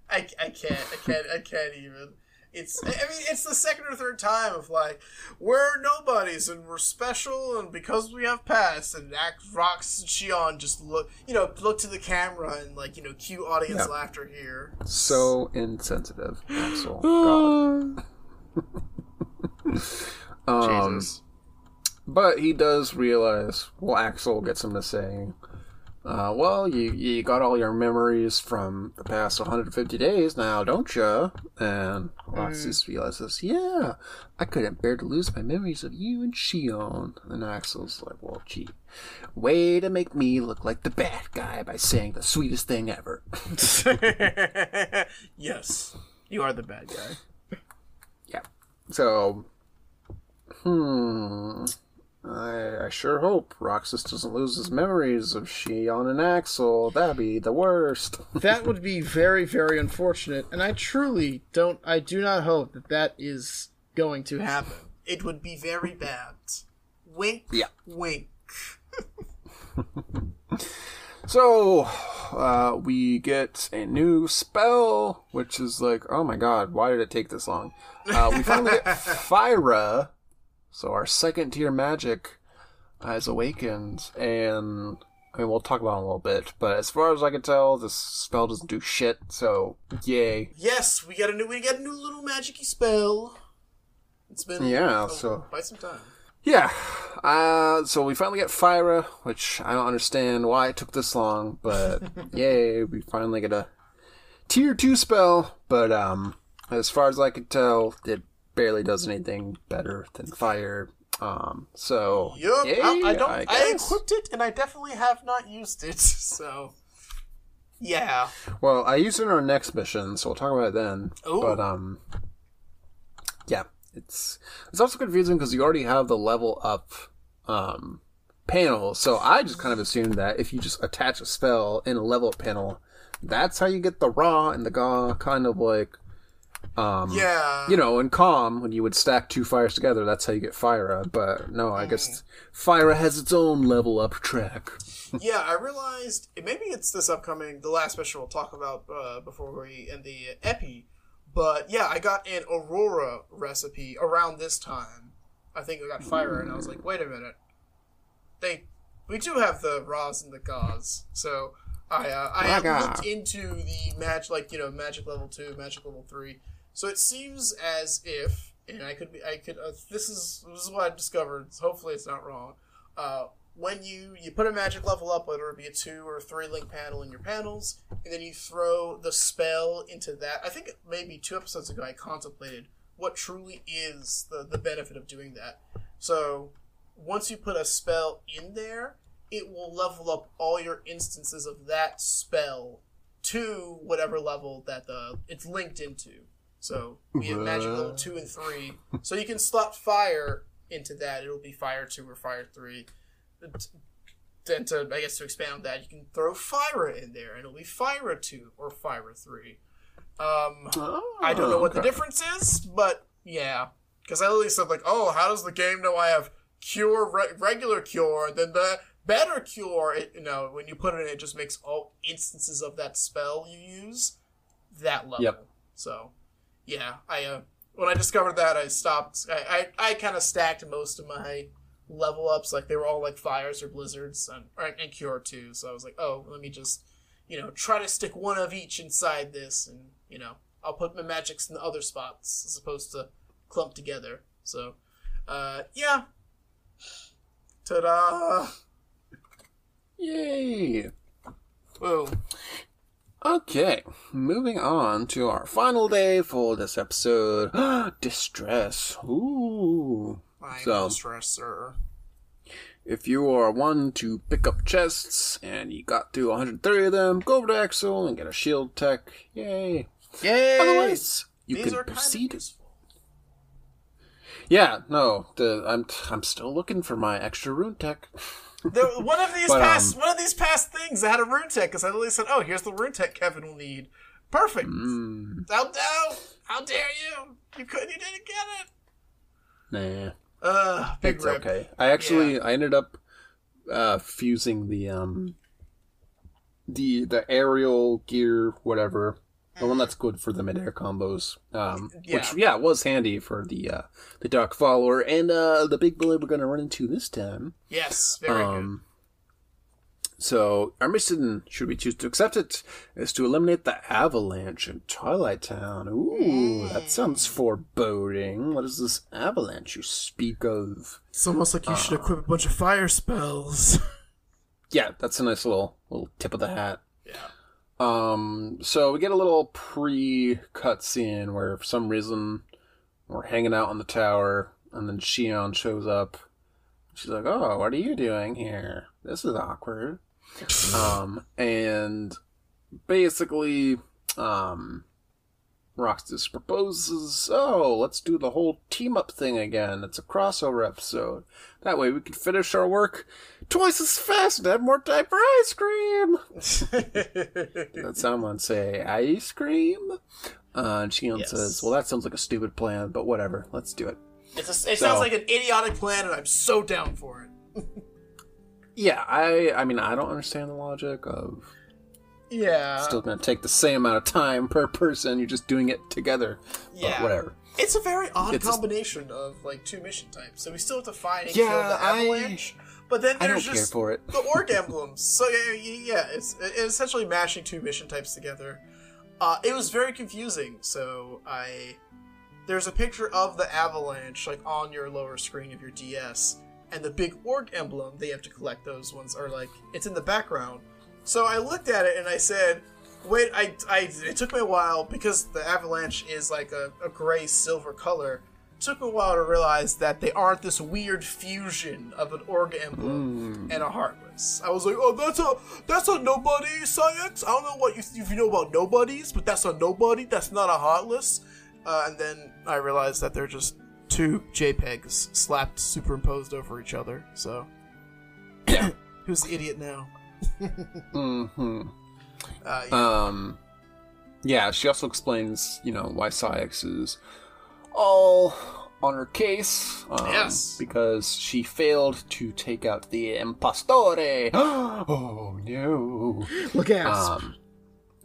I, I can't. I can't. I can't even. It's. I mean, it's the second or third time of like we're nobodies and we're special and because we have past and act Rox and Xion just look you know look to the camera and like you know cue audience Yep. laughter here. So insensitive, Axel. God. um, Jesus. But he does realize, well, Axel gets him to say, uh, well, you, you got all your memories from the past 150 days now, don't you? And Roxas realizes, yeah, I couldn't bear to lose my memories of you and Xion. And Axel's like, well, gee, way to make me look like the bad guy by saying the sweetest thing ever. yes, you are the bad guy. Yeah. So, hmm. I, I sure hope Roxas doesn't lose his memories of Xion and Axel. That'd be the worst. that would be very, very unfortunate, and I truly don't. I do not hope that that is going to happen. It would be very bad. Wink. Yeah. Wink. So, uh, we get a new spell, which is like, oh my god, why did it take this long? Uh, we finally get Fira, so our second tier magic has awakened, and I mean, we'll talk about it in a little bit, but as far as I can tell, this spell doesn't do shit, so yay. Yes, we got a new we got a new little magicy spell. It's been Yeah, oh, so- quite some time. Yeah, uh, so we finally get Fira, which I don't understand why it took this long, but yay, we finally get a tier 2 spell, but um, as far as I could tell, it barely does anything better than fire. Um, so, Yup, yay, I, I don't. I, guess. equipped it, and I definitely have not used it. So, yeah. Well, I used it in our next mission, so we'll talk about it then. Ooh. But um, yeah, it's it's also confusing because you already have the level up um panel. So I just kind of assumed that if you just attach a spell in a level up panel, that's how you get the raw and the ga kind of like um Yeah. you know in CoM when you would stack two fires together that's how you get Fira but no i guess Fira has its own level up track yeah, I realized maybe it's this upcoming, the last special we'll talk about uh, before we end the epi. But yeah, I got an Aurora recipe around this time. I think I got fire, and I was like, wait a minute, they we do have the Raws and the Gauze, so I uh, I have looked into the match like you know magic level two, magic level three. So it seems as if, and I could be, I could. Uh, this is this is what I've discovered. Hopefully, it's not wrong. Uh, when you you put a magic level up, whether it be a two or three link panel in your panels, and then you throw the spell into that. I think maybe two episodes ago I contemplated what truly is the the benefit of doing that. So once you put a spell in there, it will level up all your instances of that spell to whatever level that the it's linked into. So we have magic level two and three. So you can slot fire into that. It'll be fire two or fire three. Then to I guess to expand on that, you can throw fire in there, and it'll be fire two or fire three. Um, I don't know what the difference is, but yeah, because I literally said like, oh, how does the game know I have cure, re- regular cure, then the better cure? It, you know, when you put it in, it just makes all instances of that spell you use that level. Yep. So, yeah, I uh, when I discovered that, I stopped. I I, I kind of stacked most of my level ups like they were all like fires or blizzards and or, and cure too. So I was like, oh, let me just you know try to stick one of each inside this, and you know I'll put my magics in the other spots as opposed to clump together. So, uh, yeah. Ta-da! Yay! Whoa. Okay, moving on to our final day for this episode. Distress. Ooh. I'm So-. If you are one to pick up chests and you got through 130 of them, go over to Axel and get a shield tech. Yay. Yay! Otherwise, you These can are kind of proceed. Yeah, no, the, I'm I'm still looking for my extra rune tech. There, one of these But, past um, one of these past things that had a rune tech because I literally said, "Oh, here's the rune tech Kevin will need." Perfect. Mm, How dare how dare you? You couldn't. You didn't get it. nah, Uh, big it's rip. okay. I actually I ended up uh, fusing the um the the aerial gear whatever the one that's good for the midair combos um which yeah was handy for the uh the dark follower and uh the big bully we're gonna run into this time Yes, very um so our mission should we choose to accept it is to eliminate the avalanche in twilight town ooh that sounds foreboding what is this avalanche you speak of. It's almost like you should equip a bunch of fire spells. yeah that's a nice little little tip of the hat yeah. Um, so we get a little pre-cut scene where for some reason we're hanging out on the tower, and then Xion shows up. She's like, "Oh, what are you doing here? This is awkward." um, and basically, um, Roxas proposes, "Oh, let's do the whole team up thing again. It's a crossover episode. That way we can finish our work twice as fast and have more time for ice cream." That someone say ice cream? Uh, and Xion Yes. says, "Well, that sounds like a stupid plan, but whatever. Let's do it." It's a, it So- sounds like an idiotic plan, and I'm so down for it. Yeah, I I mean I don't understand the logic of Yeah. still going to take the same amount of time per person. You're just doing it together. But Yeah. whatever. It's a very odd It's a- combination of like two mission types. So we still have to find and Yeah, kill the avalanche. I- but then there's just the org emblems. So yeah, yeah, it's, it's essentially mashing two mission types together. Uh, it was very confusing. So I there's a picture of the avalanche like on your lower screen of your DS, and the big org emblem. They have to collect those ones are like it's in the background. So I looked at it and I said, "Wait, I, I it took me a while because the avalanche is like a, a gray silver color." Took a while to realize that they aren't this weird fusion of an org emblem and a heartless. I was like, "Oh, that's a that's a nobody science. I don't know what you if you know about nobodies, but that's a nobody. That's not a heartless." Uh, and then I realized that they're just two JPEGs slapped superimposed over each other. So, who's the idiot now? Hmm Uh, yeah. Um, yeah, she also explains, you know, why Saïx is all on her case. Um, Yes. Because she failed to take out the impostore. oh no. Look at Um,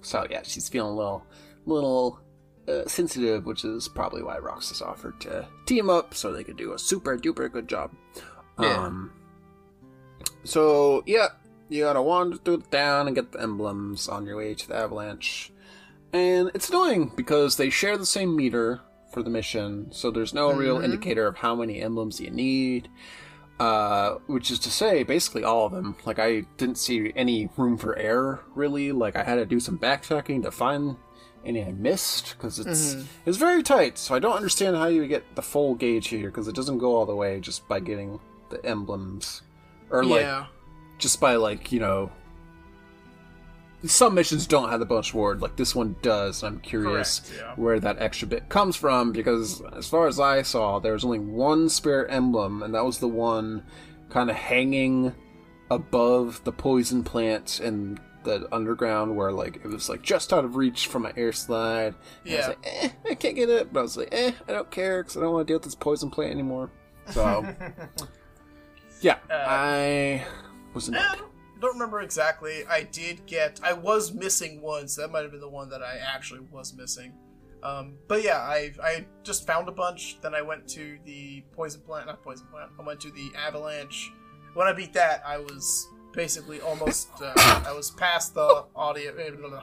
so yeah, she's feeling a little, little uh, sensitive, which is probably why Roxas offered to team up so they could do a super duper good job. Yeah. Um, so yeah, you gotta wander through the town and get the emblems on your way to the avalanche, and it's annoying because they share the same meter for the mission, so there's no real Mhm. indicator of how many emblems you need uh, which is to say, basically all of them. Like I didn't see any room for error really. Like I had to do some backtracking to find any I missed because it's Mhm. it's very tight. So I don't understand how you get the full gauge here because it doesn't go all the way just by getting the emblems or like yeah. Just by like you know. Some missions don't have the bonus reward, like this one does. I'm curious Correct, yeah. where that extra bit comes from because as far as I saw, there was only one spirit emblem, and that was the one kind of hanging above the poison plant and the underground where like it was like just out of reach from an air slide. And I was Yeah. like, eh, I can't get it, but I was like, eh, I don't care because I don't want to deal with this poison plant anymore. So, yeah, Uh, I was Eh, annoyed. don't remember exactly. I did get. I was missing one, so that might have been the one that I actually was missing. Um, but yeah, I I just found a bunch. Then I went to the poison plant, not poison plant. I went to the avalanche. When I beat that, I was basically almost. Uh, I was past the audio. eh,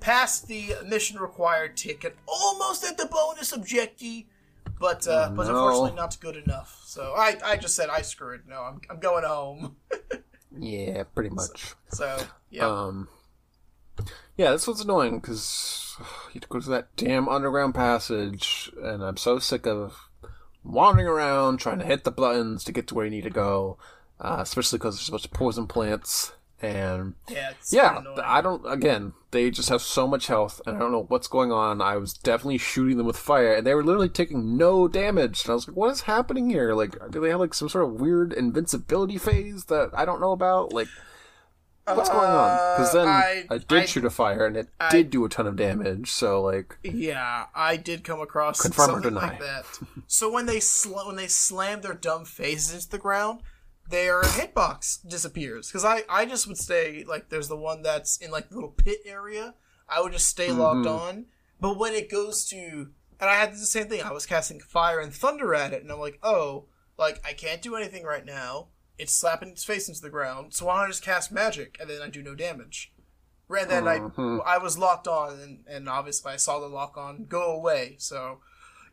Past the mission required ticket, almost at the bonus objective, but uh, Oh, but unfortunately not good enough. So I, I just said I screwed. No, I'm, I'm going home. Yeah, pretty much. So yeah, Um, yeah, that's what's annoying because you have to go to that damn underground passage, and I'm so sick of wandering around trying to hit the buttons to get to where you need to go, uh, especially because there's a bunch of poison plants. And yeah, yeah. I don't. Again, they just have so much health, and I don't know what's going on. I was definitely shooting them with fire, and they were literally taking no damage. And I was like, "What is happening here? Like, do they have like some sort of weird invincibility phase that I don't know about? Like, what's going on? Because then Uh, I, I- did I- shoot a fire, and it I- did do a ton of damage. So like, Yeah, I did come across Confirm or deny? like that. so when they sl- when they slam their dumb faces into the ground, their hitbox disappears. Because I I just would stay like there's the one that's in like the little pit area. I would just stay logged Mm-hmm. on. But when it goes to and I had the same thing. I was casting fire and thunder at it, and I'm like, oh, like I can't do anything right now. It's slapping its face into the ground. So why don't I just cast magic and then I do no damage? And then. I I was locked on, and, and obviously I saw the lock on go away. So,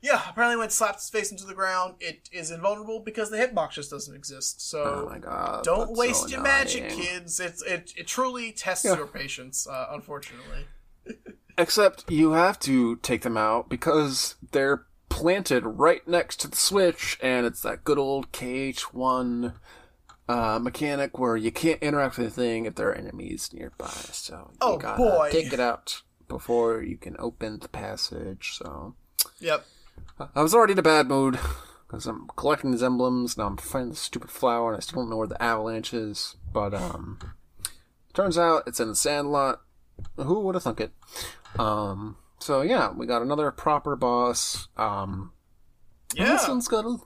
yeah, apparently when it slaps its face into the ground, it is invulnerable because the hitbox just doesn't exist. oh So my god, don't waste so your magic, kids. It's it it truly tests Yeah. your patience. Uh, unfortunately. Except you have to take them out because they're planted right next to the switch, and it's that good old KH1 uh, mechanic where you can't interact with anything if there are enemies nearby. So you Oh, gotta boy. take it out before you can open the passage. So Yep. I was already in a bad mood because I'm collecting these emblems. Now I'm finding this stupid flower, and I still don't know where the avalanche is. But um, turns out it's in the sandlot. Who would have thunk it? Um, so yeah, we got another proper boss. Um, Yeah. this one's got a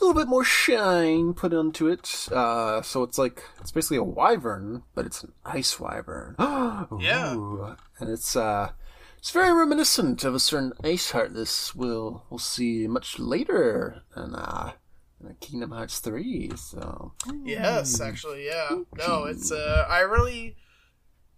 little bit more shine put onto it. Uh, so it's like it's basically a wyvern, but it's an ice wyvern. Yeah. And it's uh, it's very reminiscent of a certain ice heartless we'll we'll see much later in uh, in Kingdom Hearts three. So Yes, actually, yeah. No, it's uh, I really,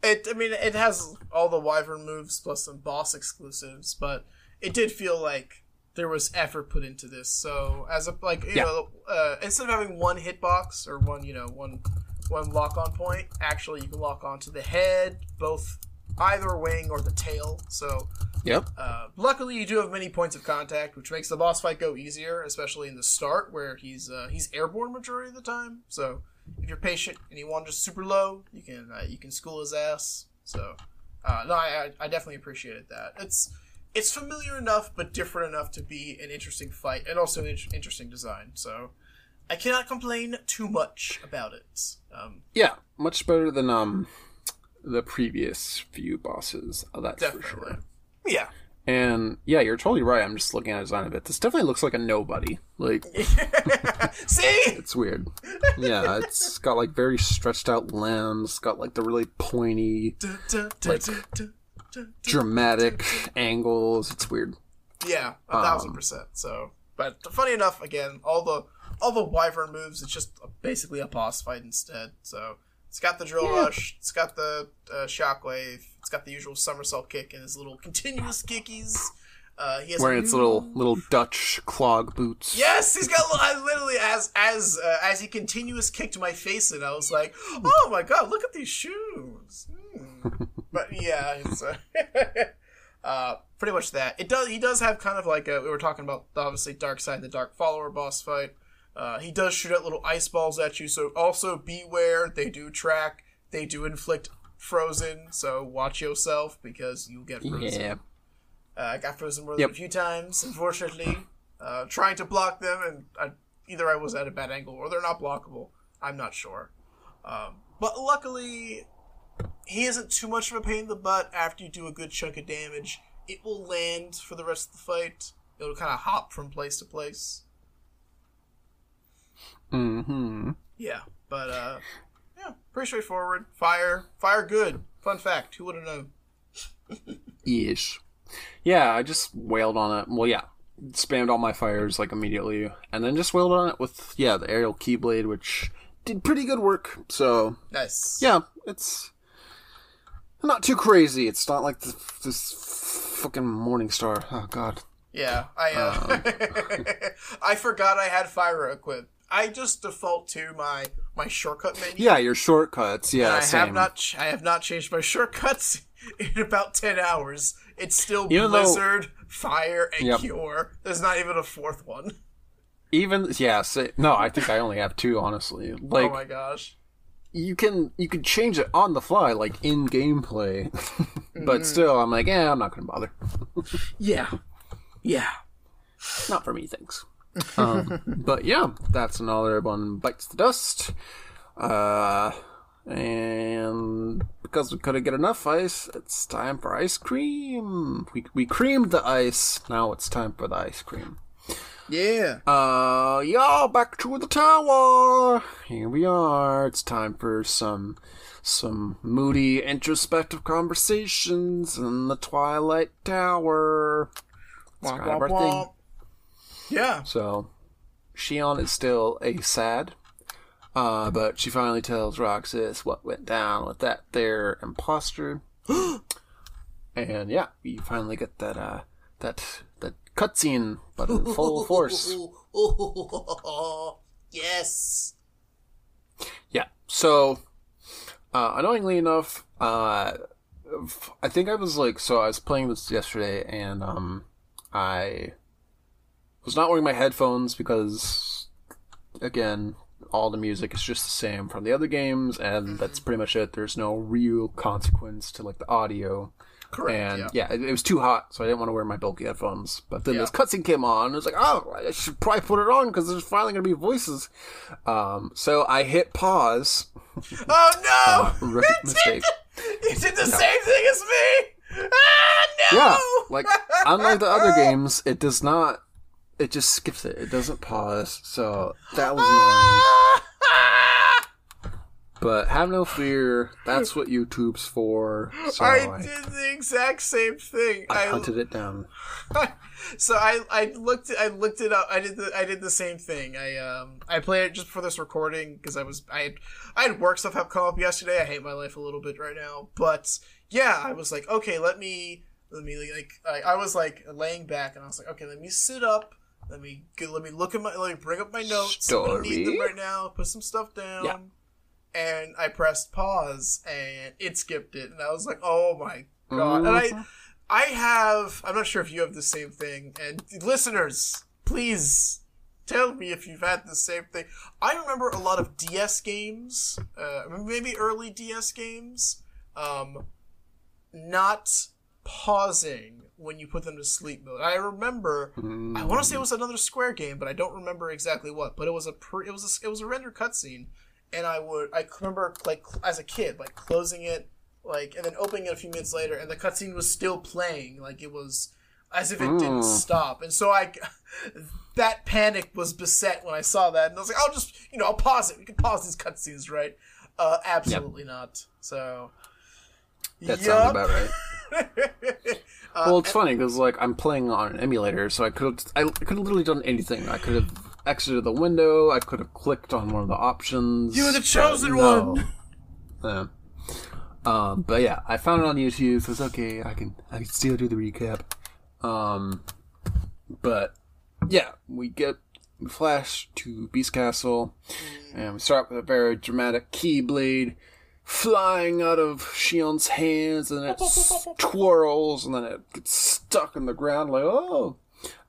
it. I mean, it has all the Wyvern moves plus some boss exclusives, but it did feel like there was effort put into this. So as a like, you Yeah. know, uh, instead of having one hitbox or one, you know, one one lock on point, actually you can lock onto the head, both either wing or the tail. So yep, uh, luckily, you do have many points of contact, which makes the boss fight go easier, especially in the start where he's uh, he's airborne majority of the time. So if you're patient and you want just super low, you can uh, you can school his ass. So uh, no, I, I I definitely appreciated that. It's it's familiar enough, but different enough to be an interesting fight and also an in- interesting design. So I cannot complain too much about it. Um, yeah, much better than um the previous few bosses. uh, That's for definitely, sure. yeah. And yeah, you're totally right. I'm just looking at the design of it. This definitely looks like a nobody. Like See. it's weird. Yeah, it's got like very stretched out limbs. It's got like the really pointy, Like, dramatic angles. It's weird. Yeah, a Um, thousand percent. So, but funny enough, again, all the all the wyvern moves, it's just basically a boss fight instead. So it's got the drill Yeah. rush, it's got the uh, shockwave, it's got the usual somersault kick and his little continuous kickies. Uh, he has Wearing a its little little Dutch clog boots. Yes, he's got. I literally as as uh, as he continuous kicked my face, and I was like, "Oh my god, look at these shoes!" Hmm. but yeah, it's uh, uh, pretty much that. It does. He does have kind of like a, we were talking about obviously dark side, the dark follower boss fight. Uh, he does shoot out little ice balls at you, so also beware. They do track. They do inflict frozen, so watch yourself because you'll get frozen. Yeah. Uh, I got frozen more than a few times, unfortunately. Uh, trying to block them, and I, either I was at a bad angle or they're not blockable. I'm not sure. Um, but luckily, he isn't too much of a pain in the butt after you do a good chunk of damage. It will land for the rest of the fight. It'll kind of hop from place to place. Mm-hmm. Yeah, but uh, yeah, pretty straightforward. Fire, fire, good. Fun fact: who would have known? Ish. Yeah, I just wailed on it. Well, yeah, spammed all my fires like immediately, and then just wailed on it with yeah the aerial keyblade, which did pretty good work. So Nice. yeah, it's not too crazy. It's not like the, this fucking Morning Star. Oh God. Yeah, I uh, I forgot I had fire equipped. I just default to my my shortcut menu. Yeah, your shortcuts. Yeah, and I same. have not ch- I have not changed my shortcuts in about ten hours. It's still Even though- Blizzard, Fire, and Yep. Cure. There's not even a fourth one. Even yeah, say, no, I think I only have two. Honestly, oh like oh my gosh. you can you can change it on the fly, like in gameplay, but mm-hmm. still, I'm like, yeah, I'm not gonna bother. Yeah. Yeah. Not for me, thanks. Um, but yeah, that's another one bites the dust. Uh, and because we couldn't get enough ice, it's time for ice cream. We we creamed the ice. Now it's time for the ice cream. Yeah. Uh, y'all, back to the tower. Here we are. It's time for some some moody, introspective conversations in the Twilight Tower. It's kind of our thing. Yeah. So, Xion is still a sad, uh, but she finally tells Roxas what went down with that there imposter. and yeah, we finally get that uh, that that cutscene, but in full force. yes. Yeah. So, uh, annoyingly enough, uh, I think I was like, so I was playing this yesterday, and um, I was not wearing my headphones because, again, all the music is just the same from the other games, and that's pretty much it. There's no real consequence to like the audio. Correct. And yeah. yeah, it, it was too hot, so I didn't want to wear my bulky headphones. But then Yeah. this cutscene came on, and I was like, oh, I should probably put it on because there's finally going to be voices. Um, so I hit pause. Oh no! Uh, rookie mistake. you did the same thing as me. Ah no! Yeah, like unlike the other games, it does not. It just skips it. It doesn't pause. So that was annoying. Ah! But have no fear. That's what YouTube's for. So I I, did the exact same thing. I hunted it down. so I I looked I looked it up. I did the I did the same thing. I um I played it just for this recording because I was I had I had work stuff have come up yesterday. I hate my life a little bit right now, but yeah, I was like, okay, let me let me like I, I was like laying back and I was like, okay, let me sit up. Let me let me look at my let me bring up my notes. I don't need them right now. Put some stuff down. Yeah. And I pressed pause and it skipped it, and I was like, oh my god! And I. I have. I'm not sure if you have the same thing. And listeners, please tell me if you've had the same thing. I remember a lot of DS games, uh, maybe early DS games, um, not pausing when you put them to sleep mode. I remember. I want to say it was another Square game, but I don't remember exactly what. But it was a pre, it was a, it was a render cutscene, and I would I remember like as a kid like closing it like and then opening it a few minutes later, and the cutscene was still playing like it was as if it didn't Mm. stop. And so I that panic was beset when I saw that, and I was like, I'll just you know I'll pause it. We can pause these cutscenes, right? Uh, absolutely not. So. That Yup. sounds about right. Uh, Well, it's funny because like I'm playing on an emulator, so I could I could have literally done anything. I could have exited the window. I could have clicked on one of the options. You were the chosen no. one. Yeah. Um, but yeah, I found it on YouTube, so it's okay. I can I can still do the recap. Um, but yeah, we get we flash to Beast Castle, and we start with a very dramatic Keyblade flying out of Xion's hands, and it twirls, and then it gets stuck in the ground like oh.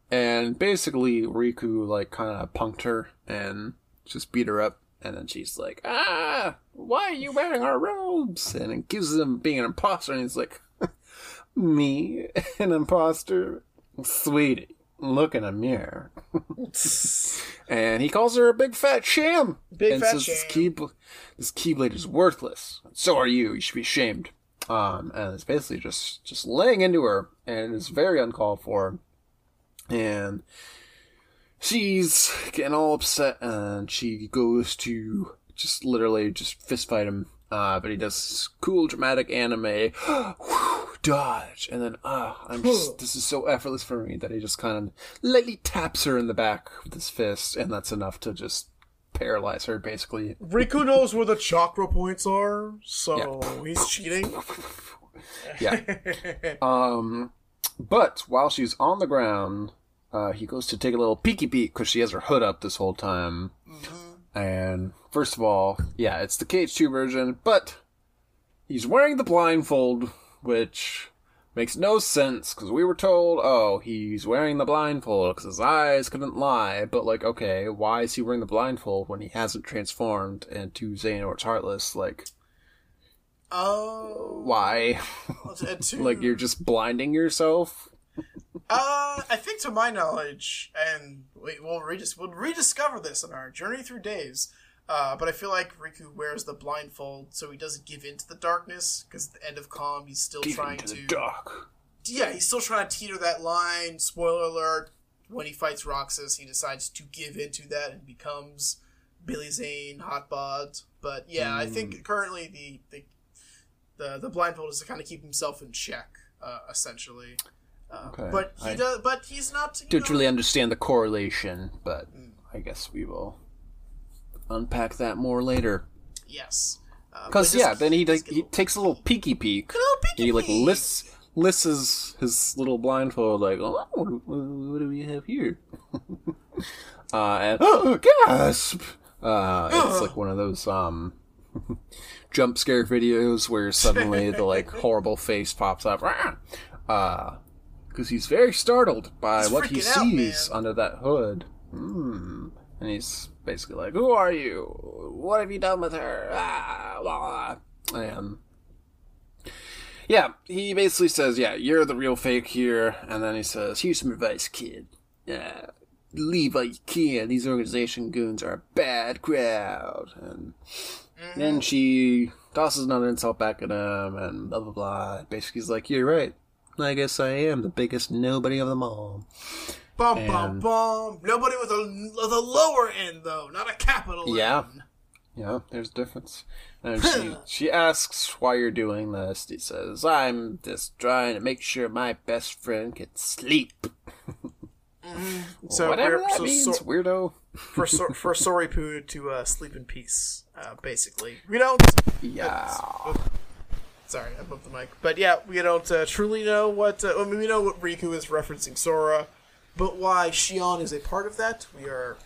And basically, Riku like kind of punked her and just beat her up, and then she's like, "Ah, why are you wearing our robes?" And it gives him being an imposter, and he's like, "Me, an imposter, sweetie." Look in a mirror, and he calls her a big fat sham. Big and fat says this, sham. key, this keyblade is worthless. So are you. You should be shamed. Um, and it's basically just just laying into her, and it's very uncalled for. And she's getting all upset, and she goes to just literally just fist fight him. Uh, but he does cool dramatic anime dodge, and then ah, I'm just, this is so effortless for me that he just kind of lightly taps her in the back with his fist, and that's enough to just paralyze her, basically. Riku knows where the chakra points are, so he's cheating. Yeah. um, but while she's on the ground, uh, he goes to take a little peeky peek because she has her hood up this whole time. And first of all, yeah, it's the KH2 version, but he's wearing the blindfold, which makes no sense because we were told, oh, he's wearing the blindfold because his eyes couldn't lie. But like, okay, why is he wearing the blindfold when he hasn't transformed into Xehanort's Heartless? Like, Oh, why? to- like you're just blinding yourself? Uh, I think to my knowledge, and we, we'll, redis- we'll rediscover this in our journey through days. Uh, but I feel like Riku wears the blindfold so he doesn't give in to the darkness. Because at the end of CoM, he's still Give trying to. the dark. yeah, he's still trying to teeter that line. Spoiler alert: when he fights Roxas, he decides to give into that and becomes Billy Zane, Hot Hotbod. But yeah, I Mm. think currently the the the, the blindfold is to kind of keep himself in check, uh, essentially. Uh, Okay. But he I- does. But he's not. Don't know- really understand the correlation, but Mm. I guess we will unpack that more later. Yes. Uh, Because but yeah, then he just like, he takes a little peeky peek. A little peeky He like peek. lifts lifts his, his little blindfold like, oh, what, what, what do we have here? uh, and oh, gasp! Uh, it's like one of those um jump scare videos where suddenly the like horrible face pops up. Uh, because he's very startled by He's what he freaking out, sees under that hood. Hmm. And he's basically like, "Who are you? What have you done with her?" Ah, blah, blah. And yeah, he basically says, "Yeah, you're the real fake here." And then he says, "Here's some advice, kid. Yeah, leave while you can. These organization goons are a bad crowd." And then she tosses another insult back at him, and blah blah blah. Basically, he's like, "You're right. I guess I am the biggest nobody of them all." Bum bum and- bum. Nobody with a with a lower end though, not a capital. Yeah. N. Yeah, there's a difference. And she she asks why you're doing this. He says, "I'm just trying to make sure my best friend can sleep." So Whatever we're- that so means, sor- weirdo. for Sor- for Sorry Poo to uh, sleep in peace, uh, basically. We don't. Yeah. Sorry, I bumped the mic. But yeah, we don't uh, truly know what. Uh, I mean, we know what Riku is referencing Sora, but why Xion is a part of that, we are,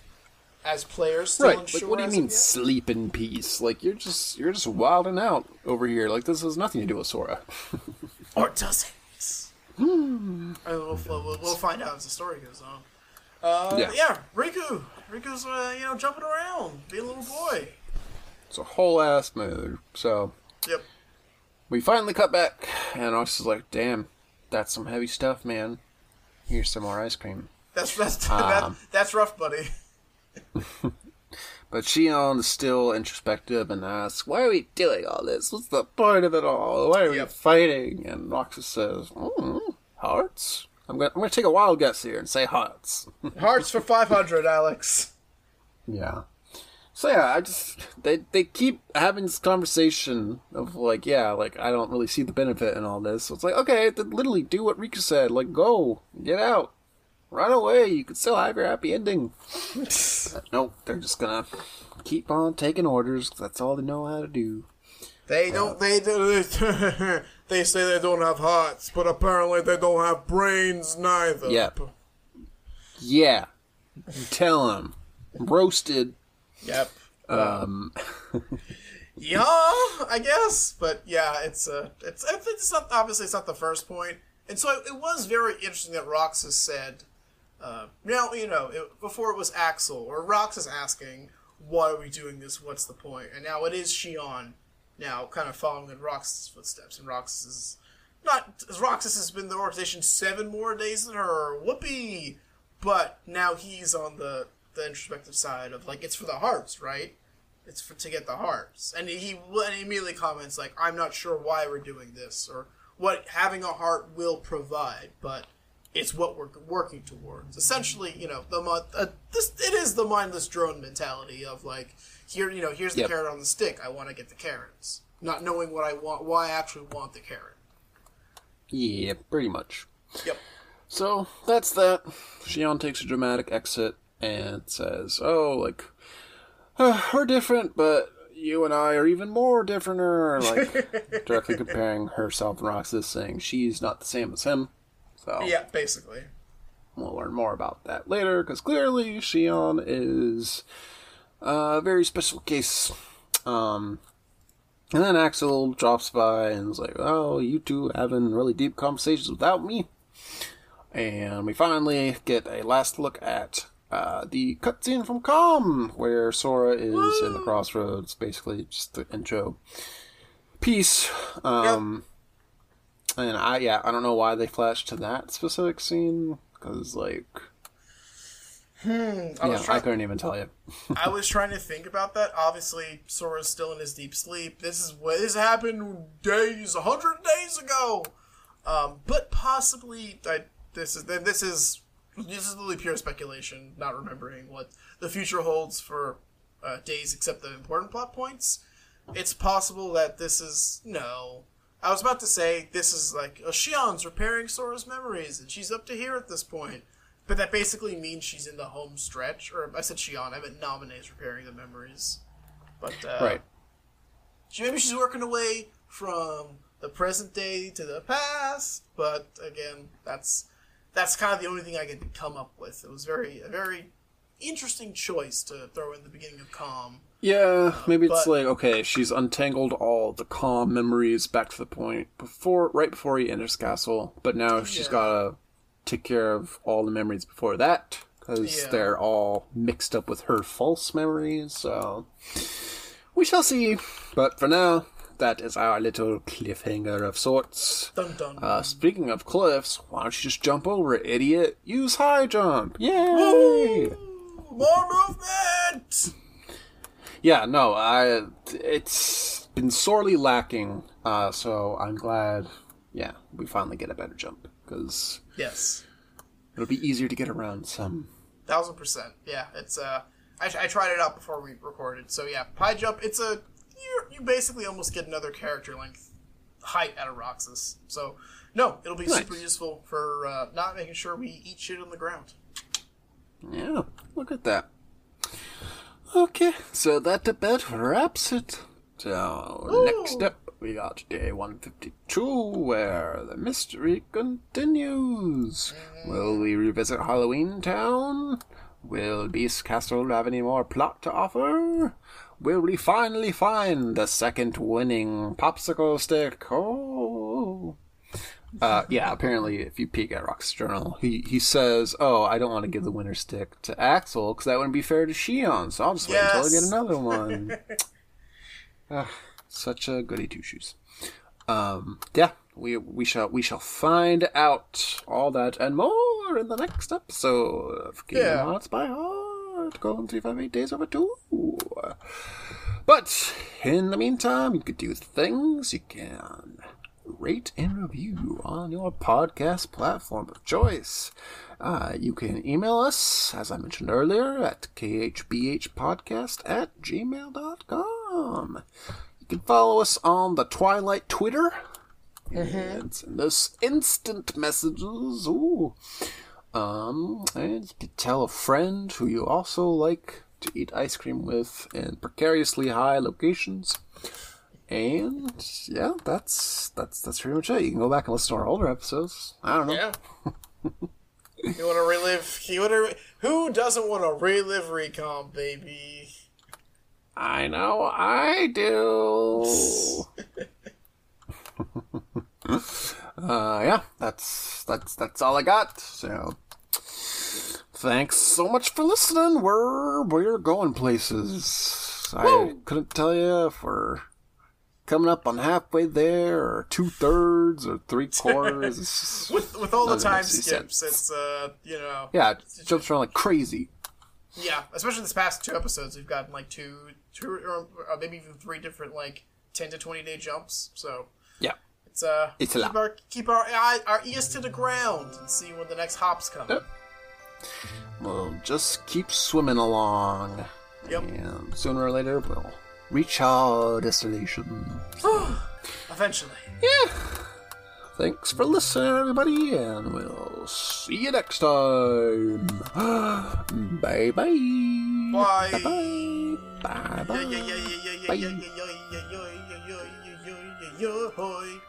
as players, still Right. Like, what do you mean sleep in peace? Like, you're just you're just wilding out over here. Like, this has nothing to do with Sora. Or does it? Uh, we'll, we'll, we'll find out as the story goes on. Uh, Yeah. yeah. Riku. Riku's, uh, you know, jumping around, being a little boy. It's a whole ass move. So Yep. we finally cut back, and Ox is like, "Damn, that's some heavy stuff, man. Here's some more ice cream." That's that's Um, that, that's rough, buddy. But Xion is still introspective and asks, Why are we doing all this? What's the point of it all? Why are we fighting? And Roxas says, mm, Hearts? I'm going I'm to take a wild guess here and say hearts. Hearts for five hundred, Alex. yeah. So yeah, I just they they keep having this conversation of like, yeah, like I don't really see the benefit in all this. So it's like, okay, literally do what Riku said, like go, get out, run away. You could still have your happy ending. Nope, they're just gonna keep on taking orders. 'cause That's all they know how to do. They don't. They do. they say they don't have hearts, but apparently they don't have brains neither. Yep. Yeah, tell them roasted. Yep. Um, Yeah, I guess, but yeah, it's uh, it's it's not obviously it's not the first point, and so it, it was very interesting that Roxas said, uh, now you know it, before it was Axel or Roxas asking why are we doing this, what's the point? point, and now it is Xion, now kind of following in Roxas' footsteps, and Roxas is not Roxas has been in the organization seven more days than her, whoopee, but now he's on the the introspective side of like it's for the hearts, right? It's for to get the hearts, and he and he immediately comments like, "I'm not sure why we're doing this or what having a heart will provide, but it's what we're working towards." Essentially, you know, the uh, this it is the mindless drone mentality of like, here, you know, here's the Yep. carrot on the stick. I want to get the carrots, not knowing what I want, why I actually want the carrot. Yeah, pretty much. Yep. So that's that. Xion takes a dramatic exit and says, "Oh, like uh, we're different, but you and I are even more differenter." Like directly comparing herself and Roxas, saying she's not the same as him. So Yeah, basically. we'll learn more about that later, because clearly Xion is a very special case. Um, and then Axel drops by and is like, "Oh, you two having really deep conversations without me." And we finally get a last look at uh, the cutscene from CoM, where Sora is in the crossroads, basically just the intro piece. Um, And I, yeah, I don't know why they flashed to that specific scene, because, like, I yeah, was I couldn't even tell you. I was trying to think about that. Obviously, Sora's still in his deep sleep. This is what this happened days, a hundred days ago. Um, but possibly, I, this is then this is this is really pure speculation, not remembering what the future holds for uh, days, except the important plot points. It's possible that this is no. I was about to say this is like a Xion's repairing Sora's memories, and she's up to here at this point. But that basically means she's in the home stretch. Or I said Shion, I meant Namine's repairing the memories. But uh, Right. she, maybe she's working away from the present day to the past. But again, that's that's kind of the only thing I could come up with. It was very a very interesting choice to throw in the beginning of CoM. Yeah, uh, maybe it's but- like okay, she's untangled all the CoM memories back to the point before, right before he enters castle. But now she's Yeah. gotta take care of all the memories before that because Yeah. they're all mixed up with her false memories. So we shall see. But for now, that is our little cliffhanger of sorts. Dun dun. Uh, speaking of cliffs, why don't you just jump over it, idiot? Use high jump. Yay! Ooh, more movement. Yeah, no, I it's been sorely lacking. Uh, so I'm glad. Yeah, we finally get a better jump because Yes. it'll be easier to get around some. Thousand percent. Yeah, it's uh, I, I tried it out before we recorded. So yeah, high jump. It's a you you basically almost get another character length height out of Roxas. So no, it'll be Nice. super useful for uh, not making sure we eat shit on the ground. Yeah, look at that. Okay, so that about wraps it. So next Ooh. up, we got day 152, where the mystery continues. Will we revisit Halloween Town? Will Beast Castle have any more plot to offer? Will we finally find the second winning popsicle stick? Oh. Uh, yeah, apparently, if you peek at Rock's journal, he, he says, "Oh, I don't want to give the winner stick to Axel because that wouldn't be fair to Xion. So I'll just wait until I get another one." Ah, such a goody two shoes. Um, yeah, we we shall we shall find out all that and more in the next episode of Kingdom Yeah. Hearts by Heart. Golden three five eight days over two. But in the meantime, you could do things. You can rate and review on your podcast platform of choice. Uh, you can email us, as I mentioned earlier, at khbhpodcast at gmail.com. You can follow us on the Twilight Twitter. And send us instant messages. Ooh. Um, and you could tell a friend who you also like to eat ice cream with in precariously high locations. And yeah, that's that's that's pretty much it. You can go back and listen to our older episodes. I don't know. Yeah. you want to relive? You want to? Who doesn't want to relive Re:CoM, baby? I know I do. uh, yeah, that's that's that's all I got. So, thanks so much for listening. We're we're going places. I couldn't tell you if we're coming up on halfway there, or two thirds, or three quarters. With with all the None of time skips, sense. it's uh, you know, yeah, it jumps around like crazy. yeah. Especially this past two episodes, we've gotten like two, two, or uh, maybe even three different like ten to twenty day jumps. So Yeah. It's uh, It's keep our keep our our ears to the ground and see when the next hops come. Yep. We'll just keep swimming along. Yep. And sooner or later, we'll reach our destination. Eventually. Yeah. Thanks for listening, everybody, and we'll see you next time. bye bye. Bye. Bye bye. Bye Yeah, bye.